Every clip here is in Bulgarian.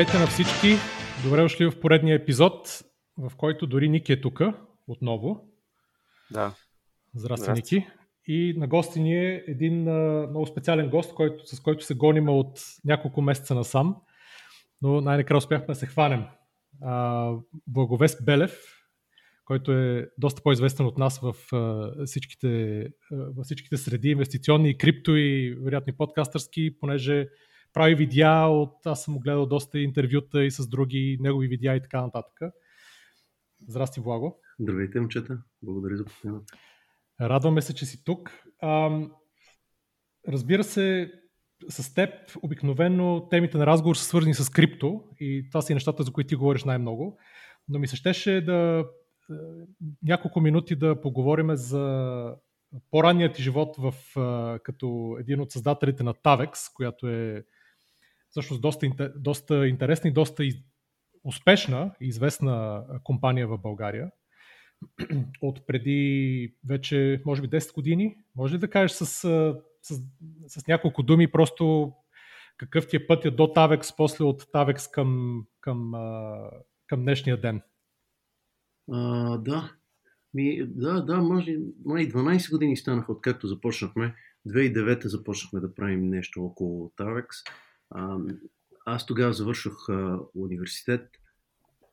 Здравейте на всички! Добре дошли в поредния епизод, в който дори Ники е тук отново. Да. Здрасти, Здрасти. Ники. И на гости ни е един а, много специален гост, който, с който се гоним от няколко месеца насам, но най-накрая успяхме да се хванем. А, Благовест Белев, който е доста по-известен от нас в, а, всичките, а, в всичките среди, инвестиционни, крипто и вероятни подкастърски, понеже прави видеа от... Аз съм гледал доста интервюта и с други негови видеа и така нататък. Здрасти, Благо. Здравейте, момчета. Благодаря за поканата. Радваме се, че си тук. А, разбира се, с теб обикновено темите на разговор са свързани с крипто и това са и нещата, за които ти говориш най-много. Но ми се щеше да е, няколко минути да поговорим за по-ранният ти живот в, като един от създателите на Tavex, която е всъщност доста, доста интересна и доста успешна и известна компания в България от преди вече, може би, 10 години. Може ли да кажеш с, с, с няколко думи просто какъв ти е пътя до Tavex, после от Tavex към, към, към днешния ден? А, да. Ми, да, да, може, май 12 години станаха откакто започнахме. 2009 започнахме да правим нещо около Tavex. Аз тогава завършвах университет.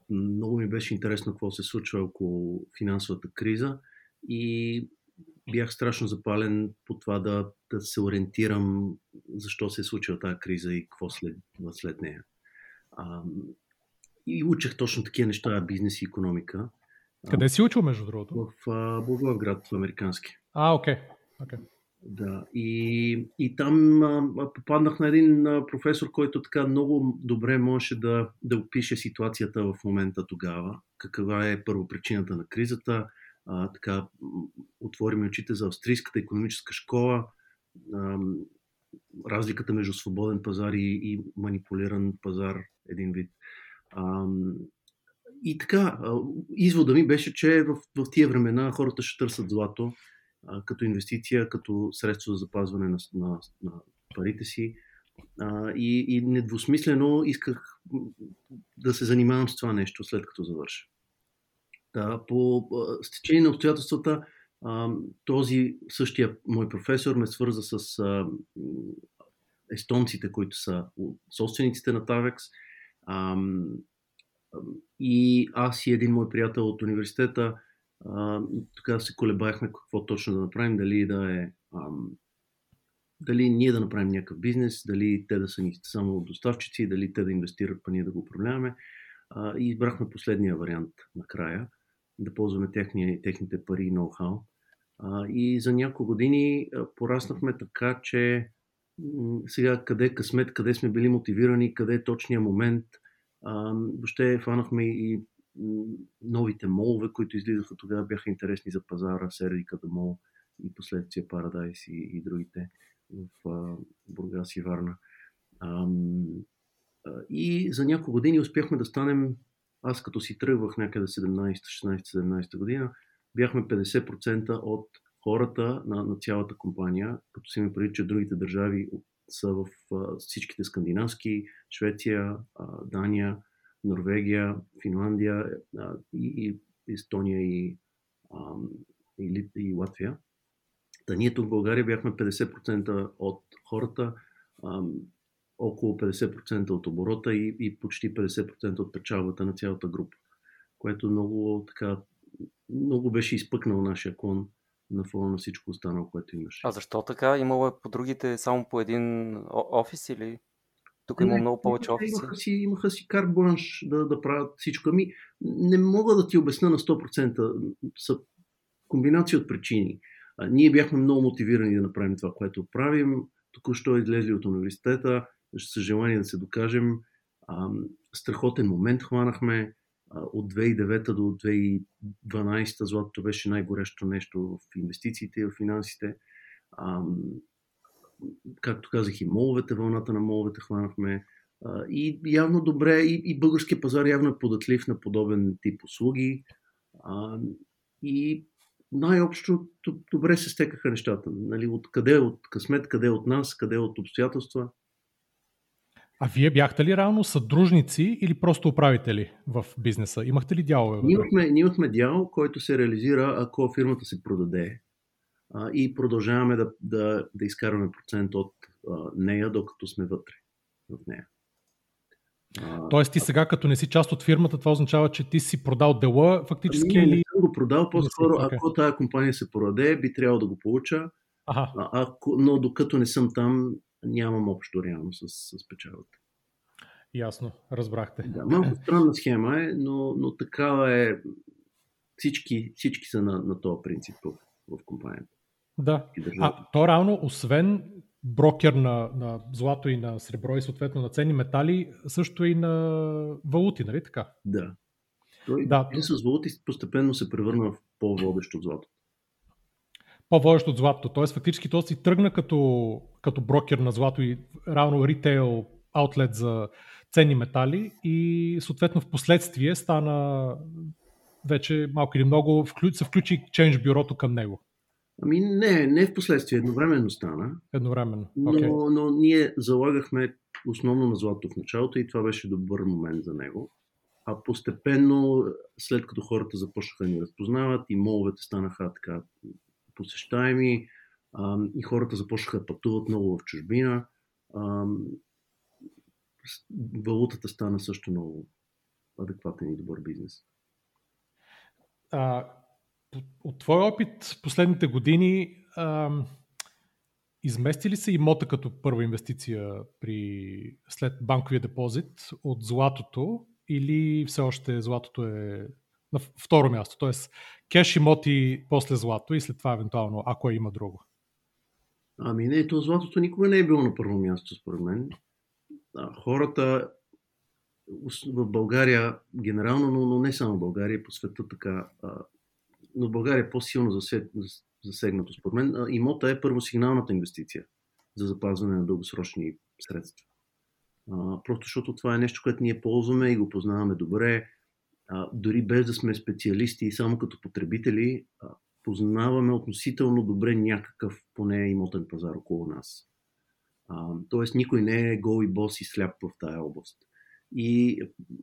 Много ми беше интересно какво се случва около финансовата криза и бях страшно запален по това да, да се ориентирам защо се е случила тази криза и какво след, след нея. А, и учех точно такива неща, бизнес и економика. Къде си учил, между другото? В Благоевград, в американски. А, окей. Okay. okay. Да, и, и там а, попаднах на един а, професор, който така много добре можеше да, да опише ситуацията в момента тогава, каква е първо причината на кризата, а, така отвори ми очите за австрийската економическа школа, а, разликата между свободен пазар и, и манипулиран пазар, един вид. А, и така, извода ми беше, че в, в тия времена хората ще търсят злато, като инвестиция, като средство за запазване на, на, на парите си. А, и, и недвусмислено исках да се занимавам с това нещо след като завърша. Да, по стечение на обстоятелствата, а, този същия мой професор ме свърза с а, естонците, които са собствениците на Tavex. А, и аз и един мой приятел от университета а, така се колебахме какво точно да направим, дали да е ам, дали ние да направим някакъв бизнес, дали те да са ни само доставчици, дали те да инвестират, па ние да го управляваме. А, и избрахме последния вариант накрая, да ползваме техни, техните пари и ноу-хау. А, и за няколко години а, пораснахме така, че сега къде късмет, къде сме били мотивирани, къде е точният момент. А, въобще фанахме и новите молове, които излизаха тогава, бяха интересни за пазара, Сердиката мол и последствия Парадайс и, и другите в а, Бургас и Варна. А, и за няколко години успяхме да станем, аз като си тръгвах някъде 17, 16, 17 година, бяхме 50% от хората на, на цялата компания, като си ми преди, че другите държави са в а, всичките скандинавски, Швеция, а, Дания, Норвегия, Финландия и, и Естония и, и, и Латвия. Та ние тук в България бяхме 50% от хората, около 50% от оборота и, и почти 50% от печалбата на цялата група, което много така много беше изпъкнал нашия клон на фона на всичко останало, което имаше. А защо така? Имало е по другите само по един офис или? Тук има много повече офиси. Имаха си, имаха си карт бланш да, да правят всичко. Ами, не мога да ти обясна на 100%. Са комбинация от причини. А, ние бяхме много мотивирани да направим това, което правим. Току-що излезли от университета, с желание да се докажем. А, страхотен момент хванахме. А, от 2009 до 2012 златото беше най-горещо нещо в инвестициите и в финансите. А, както казах, и моловете, вълната на моловете хванахме. И явно добре, и, и българския пазар явно е податлив на подобен тип услуги. И най-общо добре се стекаха нещата. Нали, от къде от късмет, къде от нас, къде от обстоятелства. А вие бяхте ли реално съдружници или просто управители в бизнеса? Имахте ли дялове? Ние имахме, ние имахме дял, който се реализира, ако фирмата се продаде а, и продължаваме да, да, да изкарваме процент от а, нея, докато сме вътре в нея. Тоест ти сега, като не си част от фирмата, това означава, че ти си продал дела фактически не, или... Не съм го продал, по-скоро okay. ако тази компания се продаде, би трябвало да го получа, ага. а, ако, но докато не съм там, нямам общо реално с, с печалата. Ясно, разбрахте. Да, малко странна схема е, но, но такава е. Всички, всички са на, на този принцип в, в компанията. Да. А то реално, освен брокер на, на злато и на сребро и съответно на ценни метали, също и на валути, нали така? Да. Той да. с валути постепенно се превърна в по-водещ от злато. По-водещ от злато. Тоест фактически то си тръгна като, като брокер на злато и равно ритейл аутлет за ценни метали и съответно в последствие стана вече малко или много се включи Change бюрото към него. Ами не, не в последствие, едновременно стана. Едновременно. Okay. Но, но ние залагахме основно на злато в началото и това беше добър момент за него. А постепенно, след като хората започнаха да ни разпознават и моловете станаха така посещаеми а, и хората започнаха да пътуват много в чужбина, а, валутата стана също много адекватен и добър бизнес. А, от твой опит последните години, а, измести ли се имота като първа инвестиция при, след банковия депозит от златото или все още златото е на второ място? Т.е. кеш имоти после злато и след това евентуално, ако има друго. Ами не, то златото никога не е било на първо място, според мен. А, хората в България генерално, но, но не само в България, по света така но България е по-силно засегнато според мен. Имота е първосигналната инвестиция за запазване на дългосрочни средства. А, просто защото това е нещо, което ние ползваме и го познаваме добре. А, дори без да сме специалисти и само като потребители, а, познаваме относително добре някакъв поне имотен пазар около нас. А, тоест никой не е гол и бос и сляп в тая област. И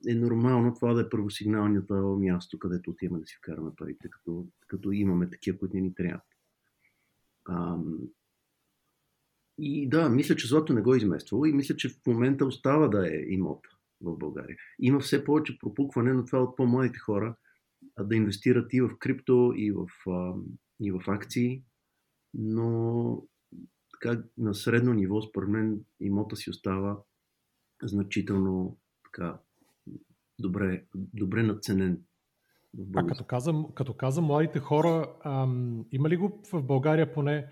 е нормално това да е първосигналното място, където отиваме да си вкараме парите, като, като имаме такива, които не ни трябват. И да, мисля, че злато не го е измествало и мисля, че в момента остава да е имот в България. Има все повече пропукване на това от по-младите хора да инвестират и в крипто, и в, и в акции, но така, на средно ниво, според мен, имота си остава значително така добре, добре надценен. А като казвам, като казвам младите хора, ам, има ли го в България поне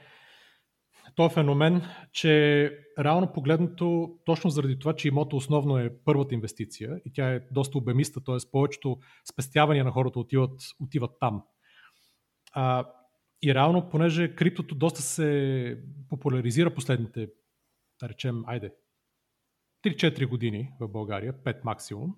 този феномен, че реално погледнато, точно заради това, че имота основно е първата инвестиция и тя е доста обемиста, т.е. повечето спестявания на хората отиват, отиват там. А, и реално, понеже криптото доста се популяризира последните, да речем, айде, 3-4 години в България, 5 максимум,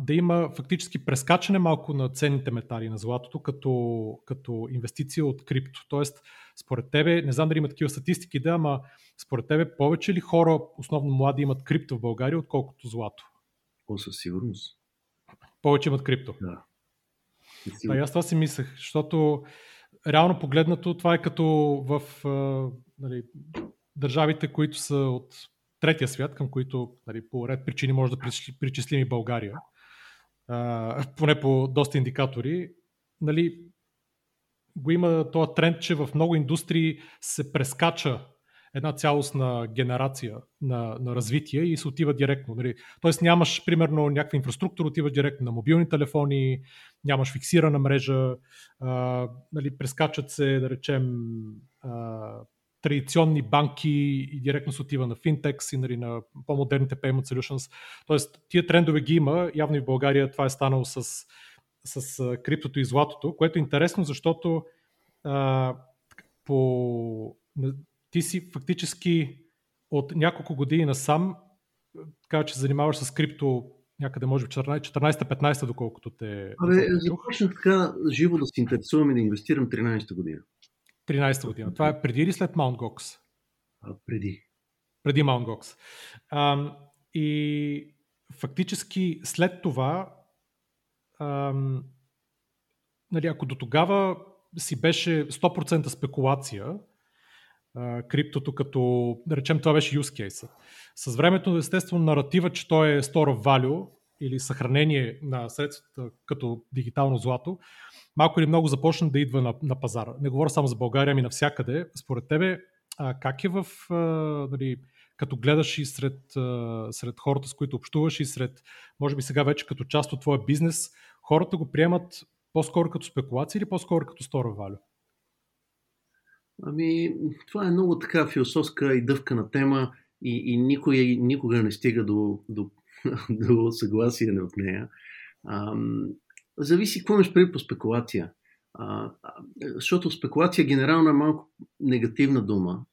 да има фактически прескачане малко на ценните метали на златото като, като инвестиция от крипто. Тоест, според тебе, не знам дали има такива статистики, да, ама според тебе повече ли хора, основно млади, имат крипто в България, отколкото злато? О, със сигурност. Повече имат крипто. Да. Да, аз това си мислех, защото реално погледнато това е като в нали, държавите, които са от третия свят, към които нали, по ред причини може да причислим и България, а, поне по доста индикатори, нали, го има този тренд, че в много индустрии се прескача една цялостна генерация на, на развитие и се отива директно. Нали. Тоест нямаш, примерно, някаква инфраструктура, отива директно на мобилни телефони, нямаш фиксирана мрежа, а, нали, прескачат се, да речем, а, традиционни банки и директно се отива на финтекс и нали, на по-модерните payment solutions. Тоест, тия трендове ги има. Явно и в България това е станало с, с криптото и златото, което е интересно, защото а, по, ти си фактически от няколко години насам така че се занимаваш с крипто някъде може би 14-15 доколкото те... Абе, започнах така живо да се интересувам и да инвестирам 13-та година. 13-та година. Това е преди или след Маунт Гокс? А, преди. преди. Gox. А, и фактически след това, а, нали, ако до тогава си беше 100% спекулация, а, криптото като, да речем, това беше use case. С времето, естествено, наратива, че той е store of value или съхранение на средствата като дигитално злато, малко или много започна да идва на, на пазара. Не говоря само за България, ами навсякъде. Според тебе, а, как е в, а, нали, като гледаш и сред, а, сред хората, с които общуваш и сред, може би сега вече като част от твоя бизнес, хората го приемат по-скоро като спекулация или по-скоро като стора валю? Ами, това е много така философска и дъвкана тема и, и никой, никога не стига до, до, до съгласие в нея. Ам, зависи какво имаш преди по спекулация. А, а, защото спекулация генерално е малко негативна дума.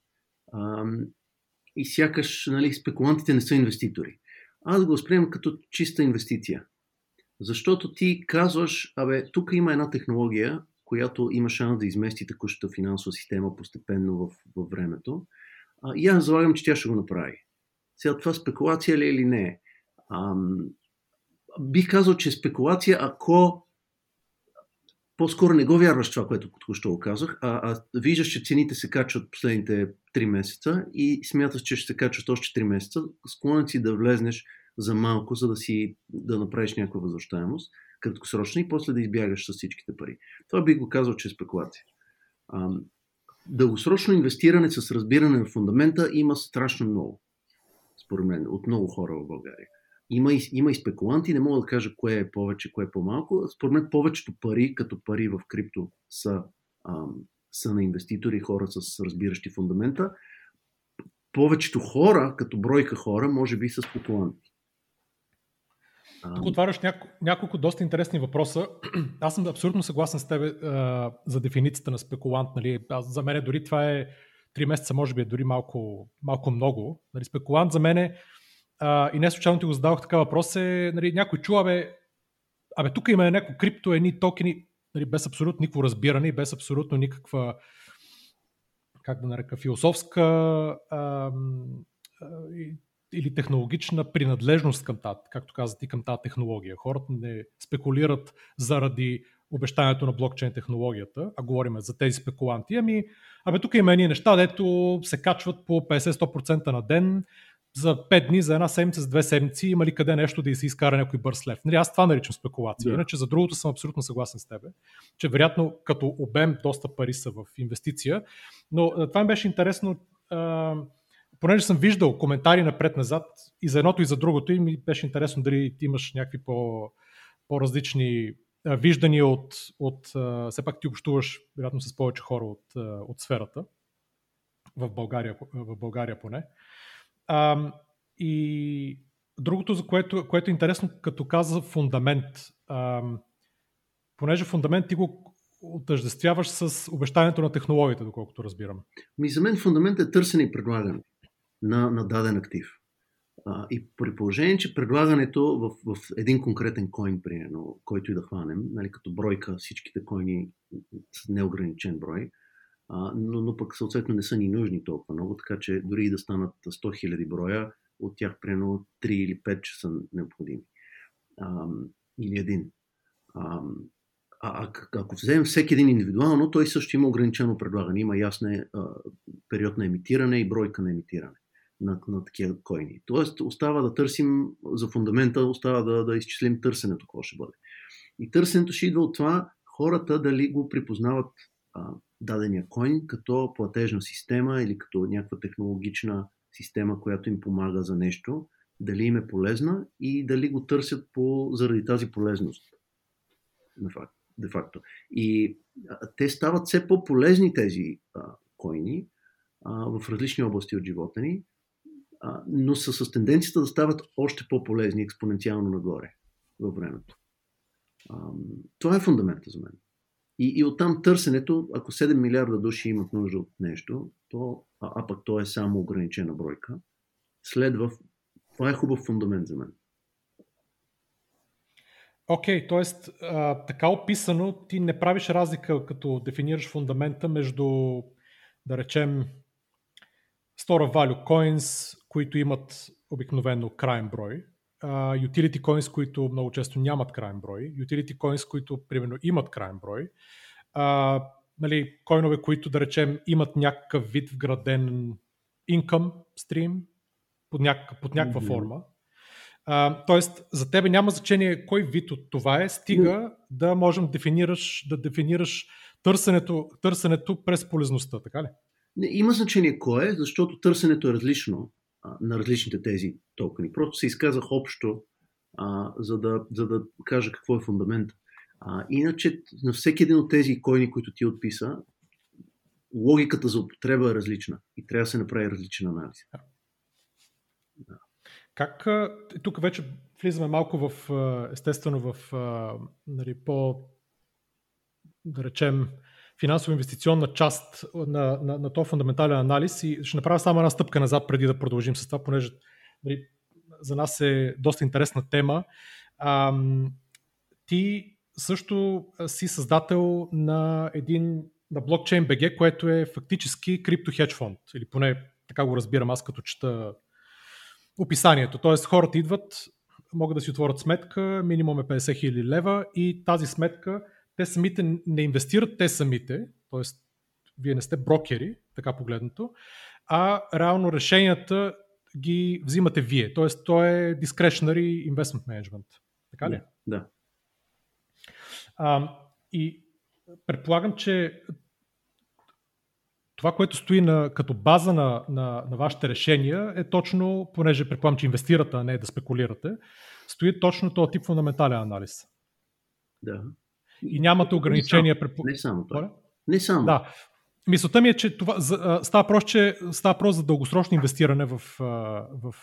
А, и сякаш нали, спекулантите не са инвеститори. Аз го възприемам като чиста инвестиция. Защото ти казваш, абе, тук има една технология, която има шанс да измести текущата финансова система постепенно в, във времето. А, и аз залагам, че тя ще го направи. Сега това спекулация ли е или не е? Бих казал, че спекулация, ако по-скоро не го вярваш това, което току-що казах, а, а виждаш, че цените се качват последните 3 месеца и смяташ, че ще се качват още 3 месеца, склонен си да влезнеш за малко, за да си да направиш някаква възвръщаемост, краткосрочна и после да избягаш с всичките пари. Това бих го казал, че е спекулация. А, дългосрочно инвестиране с разбиране на фундамента има страшно много, според мен, от много хора в България. Има и, има и спекуланти, не мога да кажа кое е повече, кое е по-малко. Според мен повечето пари, като пари в крипто, са, ам, са на инвеститори, хора с разбиращи фундамента. Повечето хора, като бройка хора, може би са спекуланти. Тук отваряш няко, няколко доста интересни въпроса. Аз съм абсолютно съгласен с теб за дефиницията на спекулант. Нали? Аз, за мен дори това е 3 месеца, може би е дори малко, малко много. Нали? Спекулант за мен е а, и не случайно ти го задавах така въпрос е, нали, някой чува, абе, абе тук има някакво крипто, едни токени, нали, без абсолютно никакво разбиране и без абсолютно никаква как да нарека, философска а, а, или технологична принадлежност към тази, както каза ти, към тази технология. Хората не спекулират заради обещанието на блокчейн технологията, а говорим за тези спекуланти, ами, абе тук има едни неща, дето се качват по 50-100% на ден, за 5 дни, за една седмица, за две седмици, има ли къде нещо да се изкара някой бърз лев. Нали, аз това наричам спекулация. Да. Иначе за другото съм абсолютно съгласен с теб, че вероятно като обем доста пари са в инвестиция. Но това ми беше интересно, а, понеже съм виждал коментари напред-назад и за едното и за другото и ми беше интересно дали ти имаш някакви по, по-различни виждания от, от все пак ти общуваш вероятно с повече хора от, от сферата в България, в България поне. А, и другото, за което, което е интересно, като каза фундамент, а, понеже фундамент ти го отъждествяваш с обещанието на технологията, доколкото разбирам. Ми за мен фундамент е търсене и предлагане на, на даден актив. А, и при положение, че предлагането в, в един конкретен коин, примерно, който и да хванем, нали, като бройка всичките коини с неограничен брой, но, но пък съответно не са ни нужни толкова много, така че дори и да станат 100 000 броя, от тях примерно 3 или 5 че са необходими. А, или един. А, а, ако вземем всеки един индивидуално, той също има ограничено предлагане. Има ясен период на емитиране и бройка на емитиране на, на такива койни. Тоест, остава да търсим за фундамента, остава да, да изчислим търсенето, какво ще бъде. И търсенето ще идва от това хората дали го припознават а, дадения коин като платежна система или като някаква технологична система, която им помага за нещо, дали им е полезна и дали го търсят по, заради тази полезност. Де факто. И те стават все по-полезни тези а, койни а, в различни области от живота ни, а, но са с тенденцията да стават още по-полезни експоненциално нагоре във времето. А, това е фундамента за мен. И, и оттам търсенето, ако 7 милиарда души имат нужда от нещо, то, а, а пък то е само ограничена бройка, следва, това е хубав фундамент за мен. Окей, okay, т.е. така описано, ти не правиш разлика, като дефинираш фундамента между, да речем, Store Value Coins, които имат обикновено крайен брой, uh, utility coins, които много често нямат крайен брой, utility coins, които примерно имат крайен брой, uh, нали, койнове, които да речем имат някакъв вид вграден income stream под, няк- под някаква mm-hmm. форма. Uh, тоест, за тебе няма значение кой вид от това е, стига mm. да можем да дефинираш, да дефинираш търсенето, търсенето през полезността, така ли? Не, има значение кой е, защото търсенето е различно на различните тези токени. Просто се изказах общо, а, за, да, за да кажа какво е фундамента. А, иначе на всеки един от тези койни, които ти отписа, логиката за употреба е различна и трябва да се направи различен анализ. Как, тук вече влизаме малко в, естествено, в нали, по, да речем, финансово-инвестиционна част на, на, на този фундаментален анализ и ще направя само една стъпка назад преди да продължим с това, понеже нали, за нас е доста интересна тема. А, ти също си създател на един на блокчейн BG, което е фактически крипто хедж фонд, или поне така го разбирам аз като чета описанието. Тоест хората идват, могат да си отворят сметка, минимум е 50 000 лева и тази сметка те самите не инвестират те самите, т.е. вие не сте брокери, така погледнато, а реално решенията ги взимате вие. Т.е. то е discretionary investment management. Така ли? Да. А, и предполагам, че това, което стои на, като база на, на, на вашите решения е точно, понеже предполагам, че инвестирате, а не да спекулирате, стои точно този тип фундаментален анализ. Да. И нямате ограничения. Не само, не само това. Не само. Да. Мисълта ми е, че това, за, става, просто, че става просто за дългосрочно инвестиране в, в, в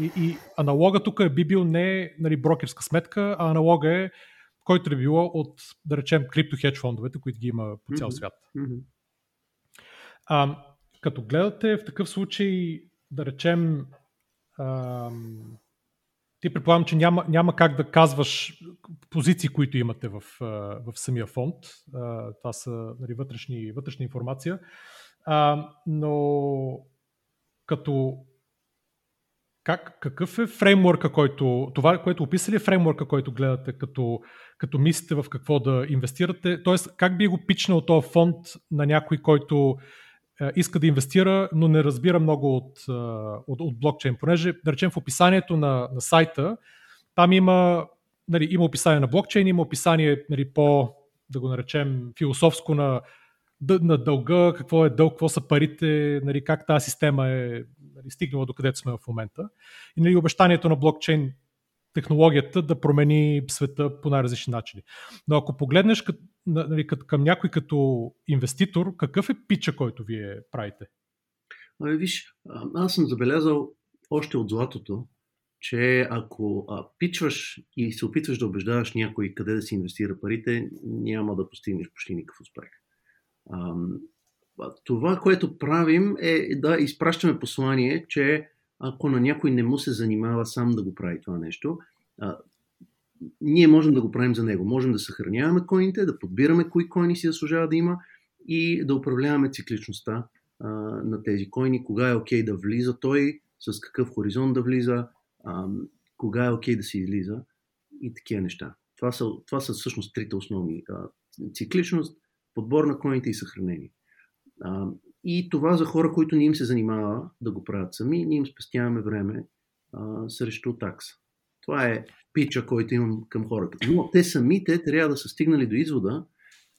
и, и аналога тук е би бил не нали, брокерска сметка, а аналога е който е било от, да речем, крипто хедж фондовете, които ги има по цял свят. Mm-hmm. А, като гледате в такъв случай, да речем, а, ти предполагам, че няма, няма как да казваш позиции, които имате в, в самия фонд. Това са нали, вътрешни, вътрешна информация. А, но като как, какъв е фреймворка, който, това, което описали е фреймворка, който гледате, като, като мислите в какво да инвестирате? Тоест, как би го пичнал този фонд на някой, който иска да инвестира, но не разбира много от, от, от блокчейн, понеже, да речем, в описанието на, на сайта, там има, нали, има описание на блокчейн, има описание нали, по, да го наречем, философско на, на дълга, какво е дълг, какво са парите, нали, как тази система е нали, стигнала до където сме в момента. И нали, обещанието на блокчейн технологията да промени света по най-различни начини. Но ако погледнеш кът, нали, към някой като инвеститор, какъв е пича, който вие правите? Ами виж, аз съм забелязал още от златото, че ако а, пичваш и се опитваш да убеждаваш някой къде да си инвестира парите, няма да постигнеш почти никакъв успех. А, това, което правим е да изпращаме послание, че ако на някой не му се занимава сам да го прави това нещо, а, ние можем да го правим за него. Можем да съхраняваме коините, да подбираме кои коини си заслужава да има и да управляваме цикличността а, на тези коини, кога е окей да влиза той, с какъв хоризонт да влиза, а, кога е окей да се излиза и такива неща. Това са, това са всъщност трите основни. А, цикличност, подбор на коините и съхранение. А, и това за хора, които не им се занимава да го правят сами, ние им спестяваме време а, срещу такса. Това е пича, който имам към хората. Но те самите трябва да са стигнали до извода,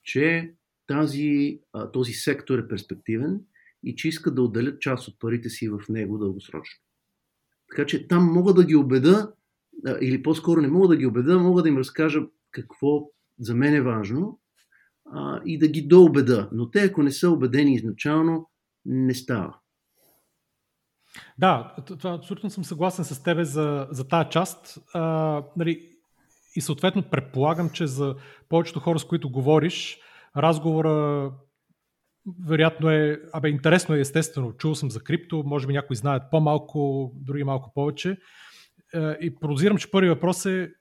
че тази, този сектор е перспективен и че искат да отделят част от парите си в него дългосрочно. Така че там мога да ги убеда, или по-скоро не мога да ги убеда, мога да им разкажа какво за мен е важно и да ги доубеда. Но те, ако не са убедени изначално, не става. Да, това, абсолютно съм съгласен с тебе за, за тази част. А, нали, и съответно предполагам, че за повечето хора, с които говориш, разговора вероятно е, абе, интересно е естествено. Чул съм за крипто, може би някои знаят по-малко, други малко повече. И подозирам, че първи въпрос е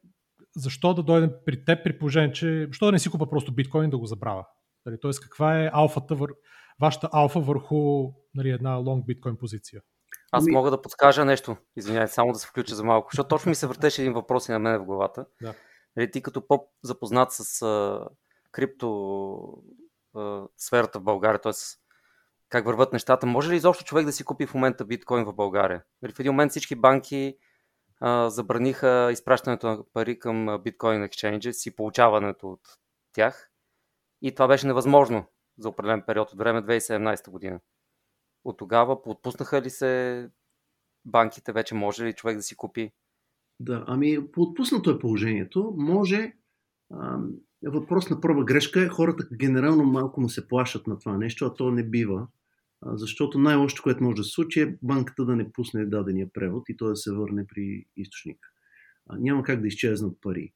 защо да дойдем при теб при положение, че защо да не си купа просто биткоин да го забравя? Нали, Тоест, каква е алфата, вашата алфа върху нали, една лонг биткоин позиция? Аз ами... мога да подскажа нещо, извинявай, само да се включа за малко, защото точно ми се въртеше един въпрос и на мен в главата. Да. Нали, ти като по-запознат с а, крипто а, сферата в България, т.е. как върват нещата, може ли изобщо човек да си купи в момента биткоин в България? Нали, в един момент всички банки а, забраниха изпращането на пари към биткоин exchanges и получаването от тях. И това беше невъзможно за определен период от време 2017 година. От тогава отпуснаха ли се банките, вече може ли човек да си купи? Да, ами отпуснато е положението. Може, а, въпрос на първа грешка е, хората генерално малко му се плашат на това нещо, а то не бива. А, защото най-лошото, което може да се случи е банката да не пусне дадения превод и той да се върне при източника. А, няма как да изчезнат пари.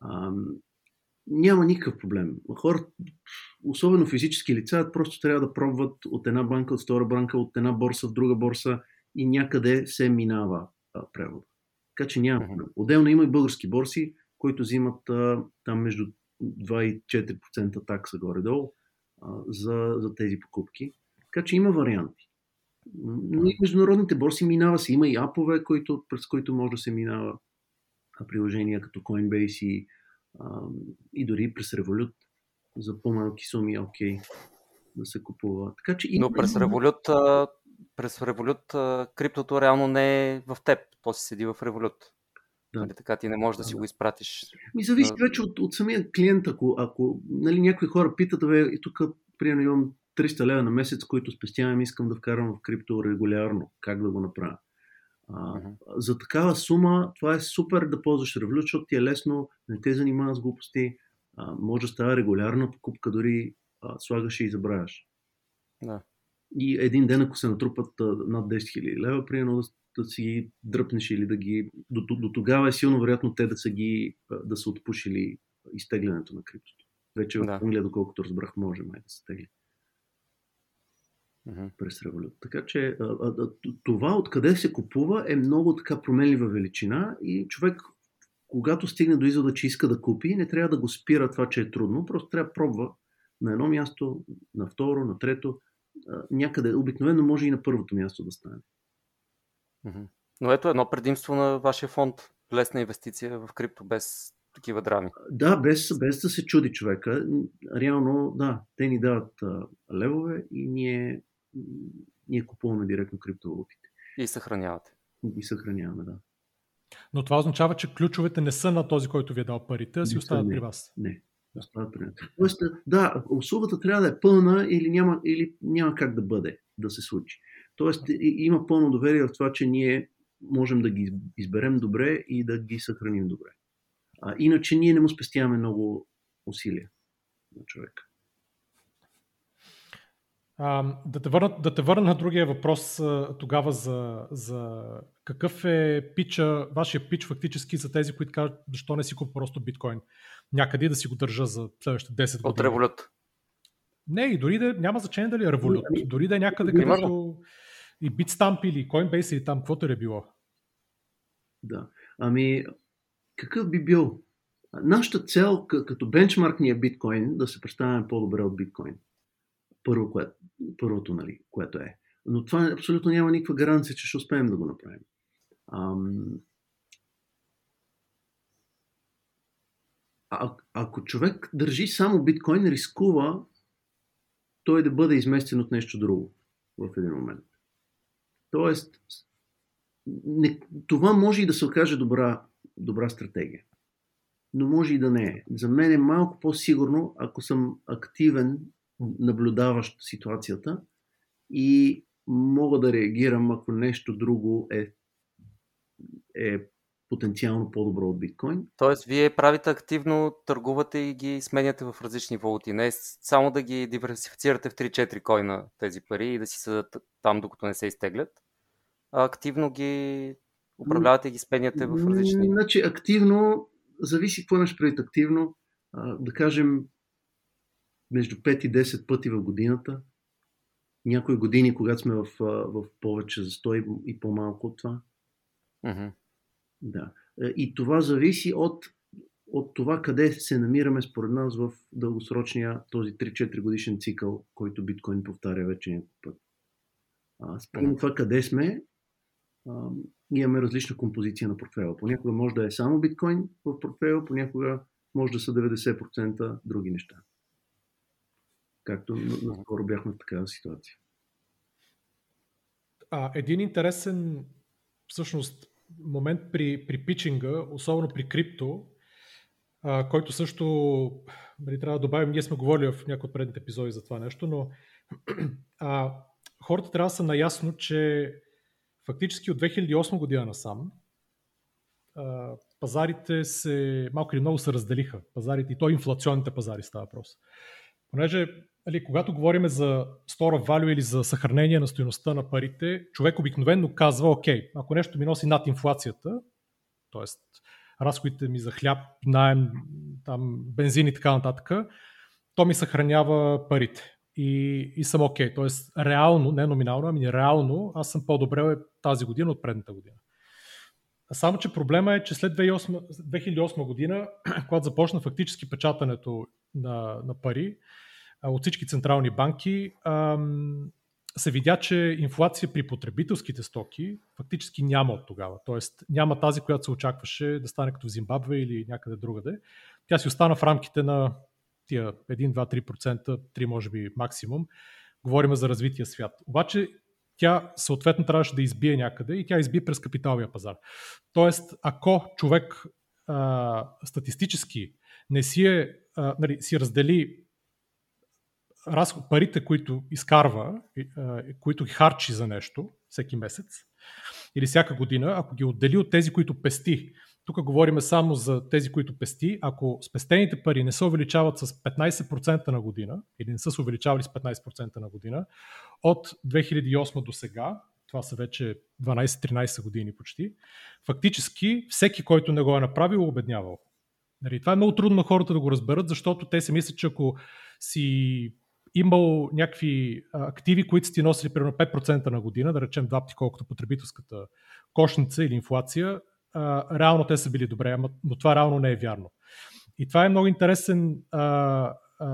А, няма никакъв проблем. Хората, особено физически лица, просто трябва да пробват от една банка, от втора банка, от една борса в друга борса и някъде се минава превод. Така че няма проблем. Отделно има и български борси, които взимат а, там между 2 и 4% такса горе-долу а, за, за тези покупки. Така че има варианти. Но и международните борси минава се. Има и апове, които, през които може да се минава приложения като Coinbase и и дори през Revolut за по-малки суми е окей да се купува. Така, че Но през Revolut, през Revolut криптото реално не е в теб, то си седи в Revolut. Да. Нали, така ти не можеш да си го изпратиш. Ми зависи вече от, от самия клиент. Ако, ако нали, някои хора питат, бе, и тук примерно имам 300 лева на месец, които спестявам, искам да вкарам в крипто регулярно. Как да го направя? А, За такава сума това е супер да ползваш Revolut, защото ти е лесно, не те занимава с глупости, а, може да става регулярна покупка, дори а, слагаш и забравяш. Да. И един ден, ако се натрупат а, над 10 000 лева, примерно да, да си ги дръпнеш или да ги... До, до, до тогава е силно вероятно те да са ги да са отпушили изтеглянето на криптото. Вече в Англия, доколкото разбрах, може май да се тегли uh-huh. през Revolut. Така че а, а, това откъде се купува е много така променлива величина и човек, когато стигне до извода, че иска да купи, не трябва да го спира това, че е трудно, просто трябва да пробва на едно място, на второ, на трето, а, някъде. Обикновено може и на първото място да стане. Uh-huh. Но ето едно предимство на вашия фонд. Лесна инвестиция в крипто без такива драми. Да, без, без да се чуди човека. Реално, да, те ни дават а, левове и ние ние купуваме директно криптовалутите. И съхранявате. И съхраняваме, да. Но това означава, че ключовете не са на този, който ви е дал парите, а си остават не, при вас. Не, остават при нас. Тоест, да, услугата трябва да е пълна или няма, или няма как да бъде, да се случи. Тоест, има пълно доверие в това, че ние можем да ги изберем добре и да ги съхраним добре. А, иначе ние не му спестяваме много усилия на човека. А, да, те върна, да те върна на другия въпрос а, тогава за, за какъв е пича, вашия пич фактически за тези, които кажат, защо не си купа просто биткоин. Някъде да си го държа за следващите 10 години. От револют. Не, и дори да няма значение дали е револют. Ами, дори да е някъде където и Bitstamp или Coinbase или там, каквото е било. Да. Ами, какъв би бил? Нашата цел като бенчмарк ни е биткоин, да се представяме по-добре от биткоин първо, кое, първото, нали, което е. Но това абсолютно няма никаква гаранция, че ще успеем да го направим. Ам... А, ако човек държи само биткоин, рискува той да бъде изместен от нещо друго в един момент. Тоест, не, това може и да се окаже добра, добра стратегия. Но може и да не е. За мен е малко по-сигурно, ако съм активен наблюдаващ ситуацията и мога да реагирам, ако нещо друго е, е потенциално по-добро от биткоин. Тоест, вие правите активно, търгувате и ги сменяте в различни валути. Не само да ги диверсифицирате в 3-4 койна тези пари и да си съдат там, докато не се изтеглят, а активно ги управлявате и ги сменяте в различни... Значи, активно, зависи какво имаш преди активно. да кажем, между 5 и 10 пъти в годината. Някои години, когато сме в, в повече за 100 и по-малко от това. Uh-huh. Да. Е, и това зависи от, от това къде се намираме според нас в дългосрочния този 3-4 годишен цикъл, който биткоин повтаря вече няколко път. Според uh-huh. това къде сме, а, имаме различна композиция на портфела. Понякога може да е само биткоин в портфела, понякога може да са 90% други неща. Както наскоро бяхме в такава ситуация. А, един интересен всъщност момент при, при питчинга, особено при крипто, а, който също нали, трябва да добавим, ние сме говорили в някои от предните епизоди за това нещо, но а, хората трябва да са наясно, че фактически от 2008 година насам а, пазарите се малко или много се разделиха. Пазарите и то инфлационните пазари става въпрос. Понеже Али, когато говорим за store value или за съхранение на стоеността на парите, човек обикновенно казва, окей, ако нещо ми носи над инфлацията, т.е. разходите ми за хляб, найем, там, бензин и така нататък, то ми съхранява парите. И, и съм окей. Т.е. реално, не номинално, ами реално, аз съм по-добре тази година от предната година. Само, че проблема е, че след 2008, 2008 година, когато започна фактически печатането на, на пари, от всички централни банки, се видя, че инфлация при потребителските стоки фактически няма от тогава. Тоест няма тази, която се очакваше да стане като в Зимбабве или някъде другаде. Тя си остана в рамките на тия 1, 2, 3%, 3 може би максимум. Говорим за развития свят. Обаче тя съответно трябваше да избие някъде и тя изби през капиталния пазар. Тоест, ако човек а, статистически не си, е, а, нали, си раздели разход, парите, които изкарва, които харчи за нещо всеки месец или всяка година, ако ги отдели от тези, които пести, тук говорим само за тези, които пести, ако спестените пари не се увеличават с 15% на година, или не са се увеличавали с 15% на година, от 2008 до сега, това са вече 12-13 години почти, фактически всеки, който не го е направил, обеднявал. Нали, това е много трудно на хората да го разберат, защото те се мислят, че ако си имал някакви активи, които са ти носили примерно 5% на година, да речем два пъти колкото потребителската кошница или инфлация, а, реално те са били добре, но това реално не е вярно. И това е много интересен а, а,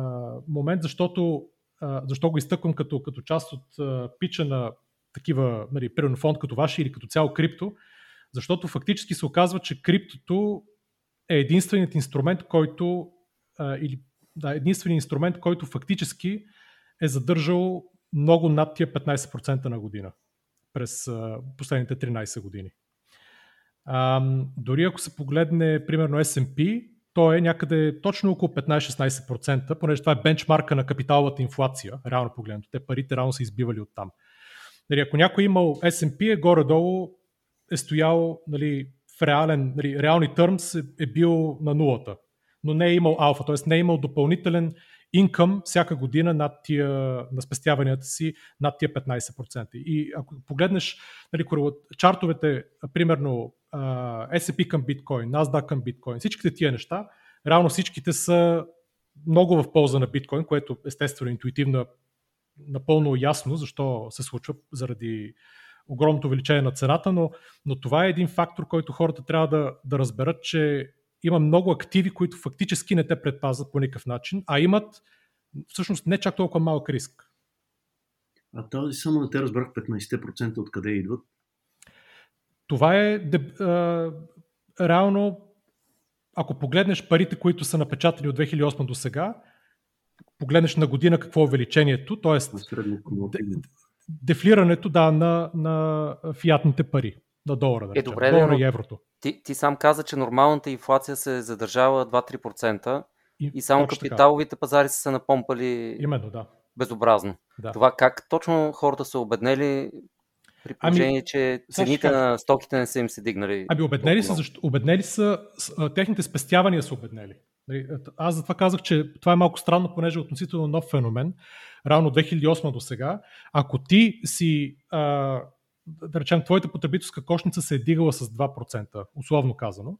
момент, защото а, защо го изтъквам като, като част от а, пича на такива, нали, примерно фонд като ваши или като цяло крипто, защото фактически се оказва, че криптото е единственият инструмент, който а, или да, единствен инструмент, който фактически е задържал много над тия 15% на година през последните 13 години. А, дори ако се погледне, примерно S&P, то е някъде точно около 15-16%, понеже това е бенчмарка на капиталовата инфлация, реално погледнато. Те парите реално са избивали от там. Нали, ако някой е имал S&P, е горе-долу е стоял нали, в реален, нали, реални търмс е, е бил на нулата но не е имал алфа, т.е. не е имал допълнителен инкъм всяка година над тия, на спестяванията си над тия 15%. И ако погледнеш нали, чартовете, примерно S&P към биткоин, NASDAQ към биткоин, всичките тия неща, реално всичките са много в полза на биткоин, което естествено интуитивно напълно ясно защо се случва заради огромното увеличение на цената, но, но това е един фактор, който хората трябва да, да разберат, че има много активи, които фактически не те предпазват по никакъв начин, а имат всъщност не чак толкова малък риск. А този само не те разбрах 15% откъде идват? Това е а, реално, ако погледнеш парите, които са напечатани от 2008 до сега, погледнеш на година какво е увеличението, т.е. дефлирането да, на, на фиатните пари на долара, да е, добре, долара и еврото. Ти, ти сам каза, че нормалната инфлация се задържава 2-3% и, и само капиталовите така. пазари са се напомпали Именно, да. безобразно. Да. Това как точно хората са обеднели при ами, положение, ами, че цените как? на стоките не са им се дигнали. Ами обеднели са, защо, обеднели са, техните спестявания са обеднели. Нали, аз затова казах, че това е малко странно, понеже е относително нов феномен, рано 2008 до сега. Ако ти си а, да речем, твоята потребителска кошница се е дигала с 2%, условно казано,